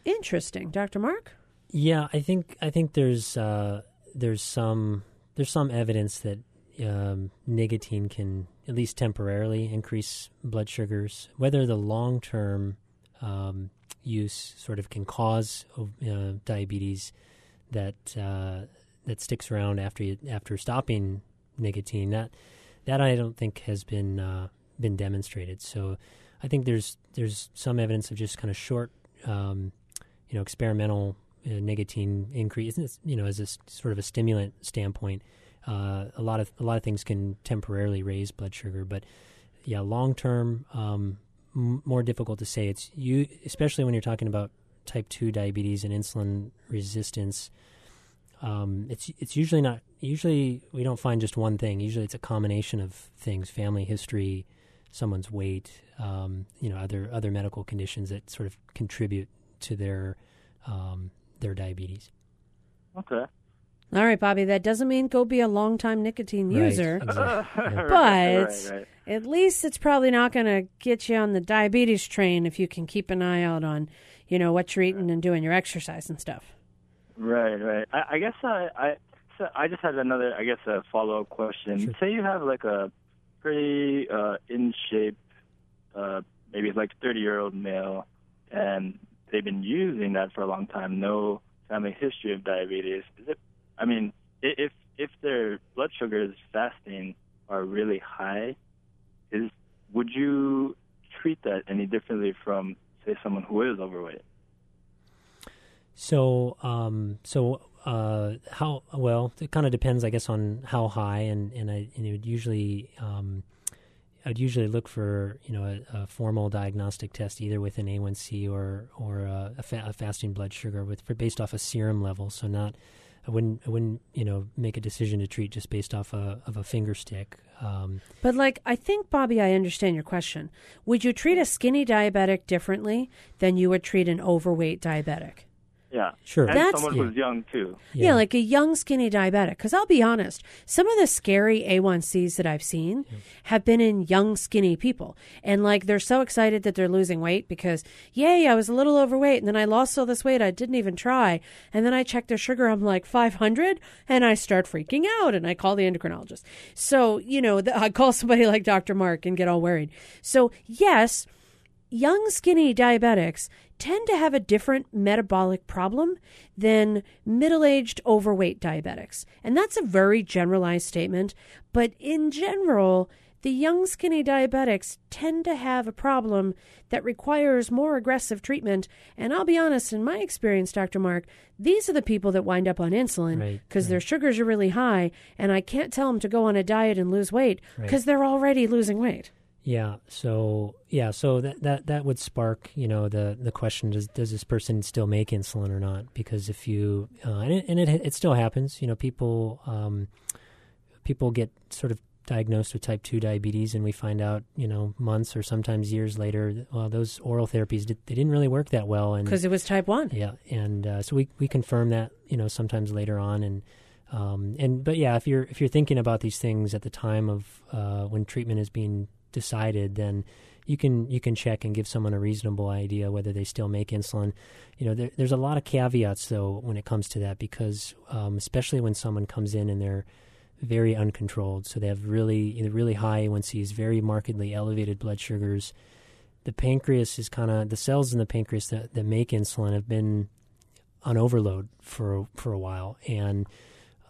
Interesting, Dr. Mark. Yeah, I think I think there's uh, there's some there's some evidence that um, nicotine can at least temporarily increase blood sugars. Whether the long term um, use sort of can cause uh, diabetes that uh, that sticks around after after stopping nicotine that that I don't think has been uh, been demonstrated. So I think there's there's some evidence of just kind of short, um, you know, experimental uh, nicotine increase. You know, as a sort of a stimulant standpoint, uh, a lot of a lot of things can temporarily raise blood sugar, but yeah, long term, um, m- more difficult to say. It's you, especially when you're talking about type two diabetes and insulin resistance. Um, it's it's usually not usually we don't find just one thing. Usually it's a combination of things: family history, someone's weight, um, you know, other other medical conditions that sort of contribute to their um, their diabetes. Okay. All right, Bobby. That doesn't mean go be a long time nicotine Right, user, exactly. Yeah. but Right, right. at least it's probably not going to get you on the diabetes train if you can keep an eye out on, you know, what you're eating and doing your exercise and stuff. Right, right. I, I guess I, I, so I just had another, I guess, a follow-up question. Say you have like a pretty uh, in shape, uh, maybe like 30-year-old male, and they've been using that for a long time. No family history of diabetes. Is it? I mean, if if their blood sugars fasting are really high, is would you treat that any differently from say someone who is overweight? So, um, so uh, how well? It kind of depends, I guess, on how high, and and I and it would usually. Um, I'd usually look for you know a, a formal diagnostic test either with an A1C or or a, a, fa- a fasting blood sugar with for based off a serum level. So not I wouldn't I wouldn't you know make a decision to treat just based off a, of a finger stick. Um, But like, I think Bobby, I understand your question. Would you treat a skinny diabetic differently than you would treat an overweight diabetic? Yeah, Sure. And That's- someone yeah. who's young too. Yeah. like a young, skinny diabetic. Because I'll be honest, some of the scary A1Cs that I've seen have been in young, skinny people. And like they're so excited that they're losing weight because, yay, I was a little overweight and then I lost all this weight. I didn't even try. And then I check their sugar, I'm like 500 and I start freaking out and I call the endocrinologist. So, you know, the, I call somebody like Dr. Mark and get all worried. So, yes, young skinny diabetics tend to have a different metabolic problem than middle-aged overweight diabetics. And that's a very generalized statement, but in general, the young skinny diabetics tend to have a problem that requires more aggressive treatment. And I'll be honest, in my experience, Dr. Mark, these are the people that wind up on insulin Right, because their sugars are really high, and I can't tell them to go on a diet and lose weight because they're already losing weight. Yeah. So yeah. So that that that would spark you know the the question: Does does this person still make insulin or not? Because if you uh, and it, and it it still happens. You know, people um, people get sort of diagnosed with type two diabetes, and we find out you know months or sometimes years later, well, those oral therapies did, they didn't really work that well, and Because it was type 1. yeah, and uh, so we we confirm that you know sometimes later on, and um, and but yeah, if you're if you're thinking about these things at the time of uh, when treatment is being decided, then you can you can check and give someone a reasonable idea whether they still make insulin. You know, there, there's a lot of caveats though when it comes to that because um, especially when someone comes in and they're very uncontrolled, so they have really really high A1Cs, very markedly elevated blood sugars. The pancreas is kind of the cells in the pancreas that, that make insulin have been on overload for for a while, and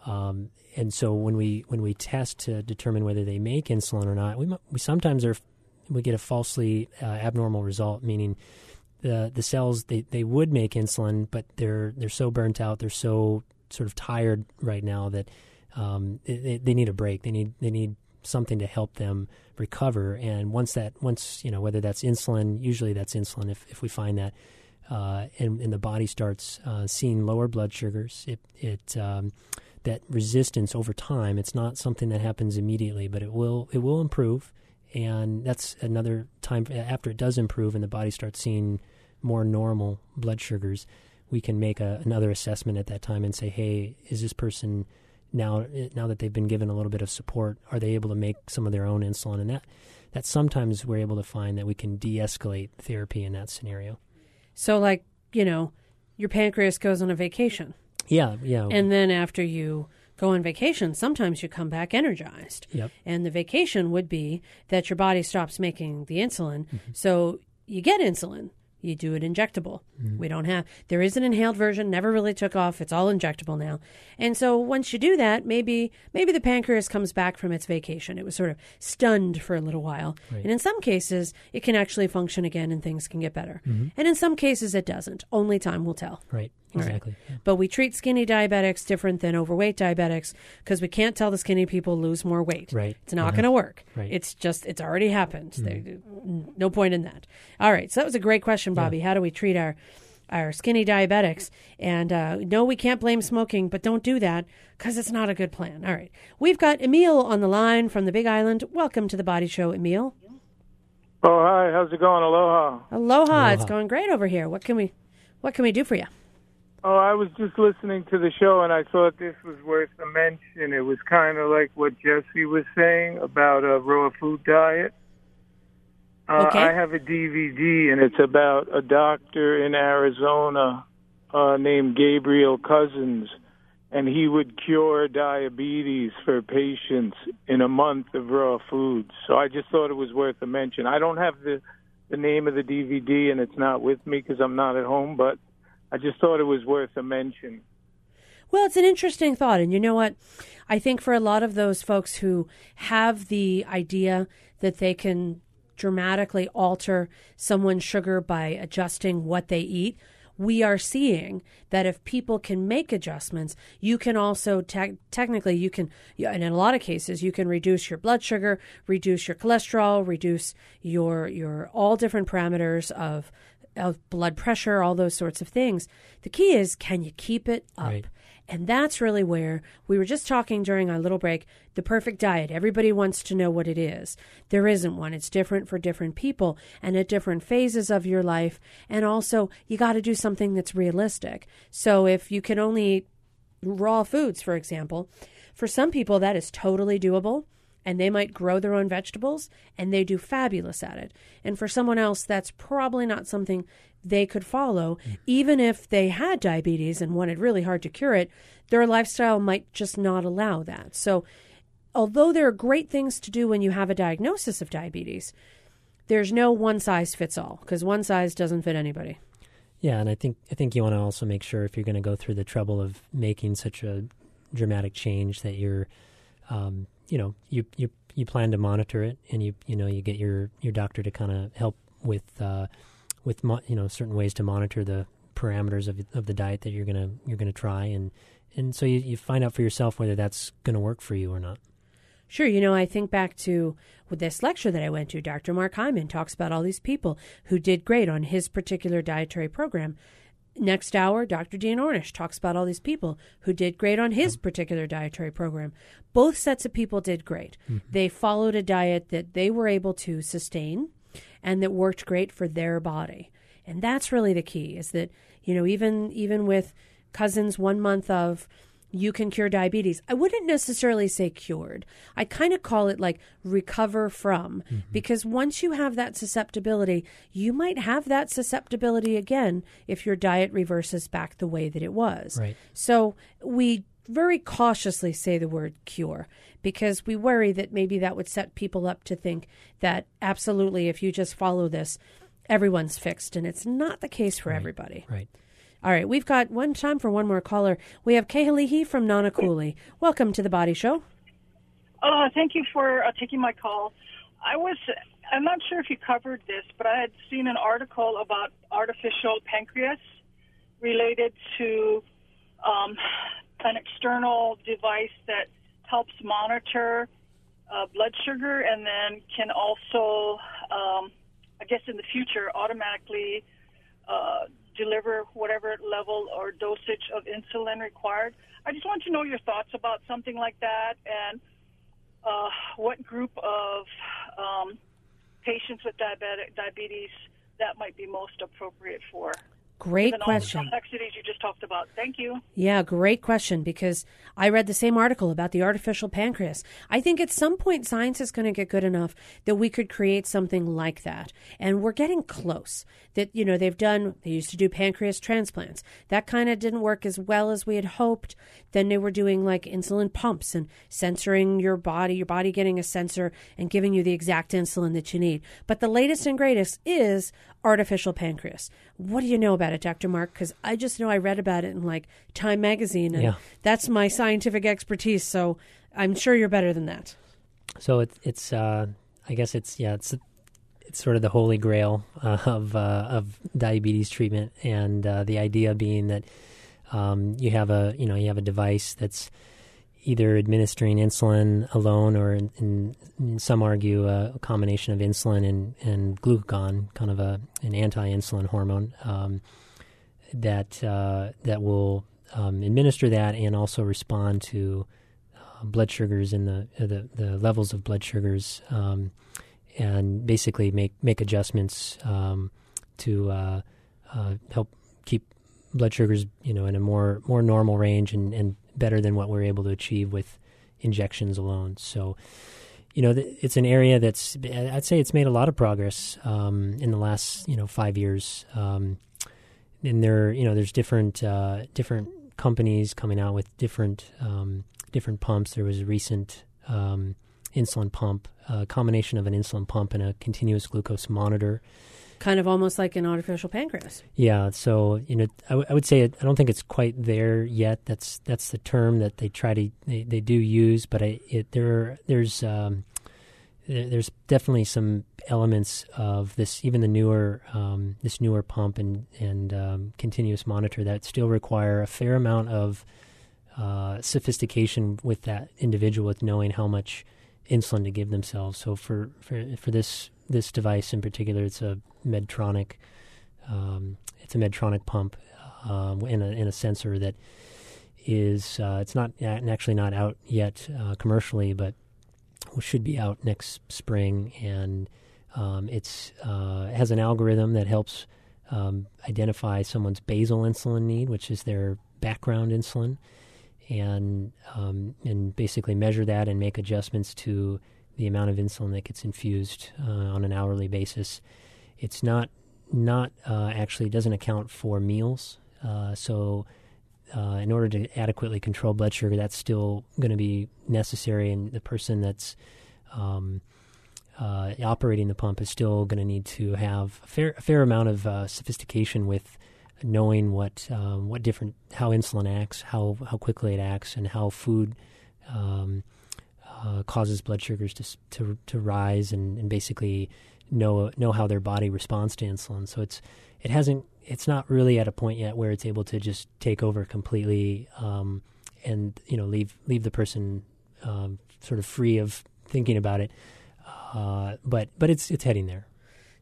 um, and so when we when we test to determine whether they make insulin or not, we we sometimes are we get a falsely uh, abnormal result, meaning the the cells they, they would make insulin, but they're they're so burnt out, they're so sort of tired right now that um, they, they need a break. They need they need something to help them recover. And once that once you know whether that's insulin, usually that's insulin. If if we find that. Uh, and, and the body starts uh, seeing lower blood sugars. It, it um, that resistance over time. It's not something that happens immediately, but it will it will improve, and that's another time after it does improve and the body starts seeing more normal blood sugars. We can make a, another assessment at that time and say, hey, is this person now now that they've been given a little bit of support, are they able to make some of their own insulin? And that that sometimes we're able to find that we can de-escalate therapy in that scenario. So, like you know, your pancreas goes on a vacation. Yeah, yeah. And then after you go on vacation, sometimes you come back energized. Yep. And the vacation would be that your body stops making the insulin. Mm-hmm. So you get insulin. You do it injectable. Mm-hmm. We don't have, there is an inhaled version, never really took off. It's all injectable now. And so once you do that, maybe, maybe the pancreas comes back from its vacation. It was sort of stunned for a little while. Right. And in some cases, it can actually function again and things can get better. Mhm. And in some cases, it doesn't. Only time will tell. Right, All right. exactly. Yeah. But we treat skinny diabetics different than overweight diabetics because we can't tell the skinny people lose more weight. Right. It's not Uh-huh. going to work. Right. It's just, it's already happened. Mm. There- no point in that. All right. So that was a great question, Bobby. How do we treat our, our skinny diabetics? And uh, no, we can't blame smoking, but don't do that because it's not a good plan. All right. We've got Emil on the line from the Big Island. Welcome to the Body Show, Emil. Oh, hi. How's it going? Aloha. Aloha. It's going great over here. What can we, what can we do for you? Oh, I was just listening to the show and I thought this was worth a mention. It was kind of like what Jesse was saying about a raw food diet. Uh, Okay. I have a DVD and it's about a doctor in Arizona uh, named Gabriel Cousens, and he would cure diabetes for patients in a month of raw foods. So I just thought it was worth a mention. I don't have the the name of the DVD and it's not with me because I'm not at home, but I just thought it was worth a mention. Well, it's an interesting thought. And you know what? I think for a lot of those folks who have the idea that they can dramatically alter someone's sugar by adjusting what they eat, we are seeing that if people can make adjustments, you can also te- technically you can, and in a lot of cases, you can reduce your blood sugar, reduce your cholesterol, reduce your your all different parameters of of blood pressure, all those sorts of things. The key is can you keep it up? Right. And that's really where we were just talking during our little break the perfect diet. Everybody wants to know what it is. There isn't one. It's different for different people and at different phases of your life. And also, you got to do something that's realistic. So if you can only eat raw foods, for example, for some people that is totally doable and they might grow their own vegetables and they do fabulous at it. And for someone else, that's probably not something they could follow, even if they had diabetes and wanted really hard to cure it, their lifestyle might just not allow that. So, although there are great things to do when you have a diagnosis of diabetes, there's no one size fits all because one size doesn't fit anybody. Yeah, and I think I think you want to also make sure if you're going to go through the trouble of making such a dramatic change that you're, um, you know, you you you plan to monitor it, and you you know you get your your doctor to kind of help with uh, with mo- you know certain ways to monitor the parameters of of the diet that you're gonna you're gonna try, and and so you, you find out for yourself whether that's going to work for you or not. Sure, you know, I think back to this lecture that I went to, Dr. Mark Hyman talks about all these people who did great on his particular dietary program. Next hour, Dr. Dean Ornish talks about all these people who did great on his particular dietary program. Both sets of people did great. Mm-hmm. They followed a diet that they were able to sustain and that worked great for their body. And that's really the key is that, you know, even even with Cousens one month of you can cure diabetes. I wouldn't necessarily say cured. I kind of call it like recover from mm-hmm. because once you have that susceptibility, you might have that susceptibility again if your diet reverses back the way that it was. Right. So we very cautiously say the word cure because we worry that maybe that would set people up to think that absolutely if you just follow this, everyone's fixed. And it's not the case for everybody. Right. All right, we've got one time for one more caller. We have Kahalihi from Nanakuli. Welcome to the Body Show. Uh, thank you for uh, taking my call. I was, I'm not sure if you covered this, but I had seen an article about artificial pancreas related to um, an external device that helps monitor uh, blood sugar and then can also, um, I guess, in the future, automatically uh, deliver whatever level or dosage of insulin required. I just want to know your thoughts about something like that and uh, what group of um, patients with diabetic diabetes that might be most appropriate for. Great question. Complexities you just talked about. Thank you. Yeah, great question because I read the same article about the artificial pancreas. I think at some point science is going to get good enough that we could create something like that. And we're getting close. That, you know, they've done, they used to do pancreas transplants. That kind of didn't work as well as we had hoped. Then they were doing like insulin pumps and censoring your body, your body getting a sensor and giving you the exact insulin that you need. But the latest and greatest is artificial pancreas. What do you know about it, Dr. Mark? Because I just know I read about it in like Time magazine, and Yeah. that's my scientific expertise. So I'm sure you're better than that. So it's it's uh, I guess it's yeah it's it's sort of the holy grail uh, of uh, of diabetes treatment, and uh, the idea being that um, you have a you know you have a device that's either administering insulin alone or in, in, some argue a combination of insulin and, and glucagon, kind of a an anti-insulin hormone um, that uh, that will um, administer that and also respond to uh, blood sugars and the, uh, the the levels of blood sugars um, and basically make make adjustments um, to uh, uh, help keep blood sugars you know in a more more normal range and, and better than what we're able to achieve with injections alone. So you know it's an area that's I'd say it's made a lot of progress um, in the last you know five years. Um, and there you know there's different uh, different companies coming out with different um, different pumps. There was a recent um, insulin pump, a combination of an insulin pump and a continuous glucose monitor. Kind of almost like an artificial pancreas. Yeah, so you know, I, w- I would say it, I don't think it's quite there yet. That's that's the term that they try to they, they do use, but I, it there there's um, there- there's definitely some elements of this, even the newer um, this newer pump and and um, continuous monitor that still require a fair amount of uh, sophistication with that individual with knowing how much insulin to give themselves. So for for for this this device in particular, it's a Medtronic. Um, it's a Medtronic pump um, and, a, and a sensor that is uh, it's not actually not out yet uh, commercially, but should be out next spring. And um, it's uh, has an algorithm that helps um, identify someone's basal insulin need, which is their background insulin, and um, and basically measure that and make adjustments to the amount of insulin that gets infused uh, on an hourly basis. It's not not uh, actually it doesn't account for meals. Uh, so, uh, in order to adequately control blood sugar, that's still going to be necessary, and the person that's um, uh, operating the pump is still going to need to have a fair, a fair amount of uh, sophistication with knowing what um, what different how insulin acts, how how quickly it acts, and how food um, uh, causes blood sugars to to to rise, and, and basically know know how their body responds to insulin. So it's it hasn't it's not really at a point yet where it's able to just take over completely um, and you know leave leave the person um, sort of free of thinking about it. Uh, but but it's it's heading there.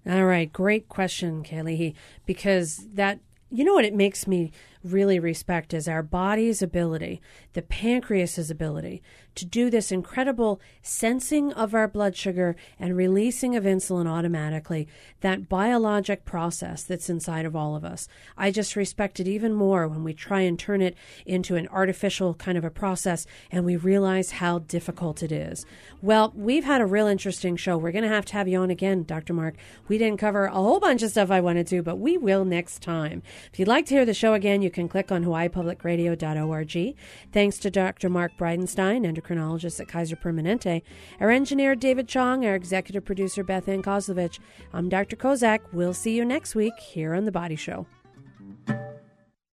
All right, great question, Kelly, because that you know what it makes me really respect is our body's ability, the pancreas's ability to do this incredible sensing of our blood sugar and releasing of insulin automatically, that biologic process that's inside of all of us. I just respect it even more when we try and turn it into an artificial kind of a process and we realize how difficult it is. Well, we've had a real interesting show. We're going to have to have you on again, Dr. Mark. We didn't cover a whole bunch of stuff I wanted to, but we will next time. If you'd like to hear the show again, you can click on hawaiipublicradio.org. Thanks to Dr. Mark Bridenstine, endocrinologist at Kaiser Permanente, our engineer David Chong, our executive producer Beth Ann Kozlovich. I'm Dr. Kozak. We'll see you next week here on The Body Show.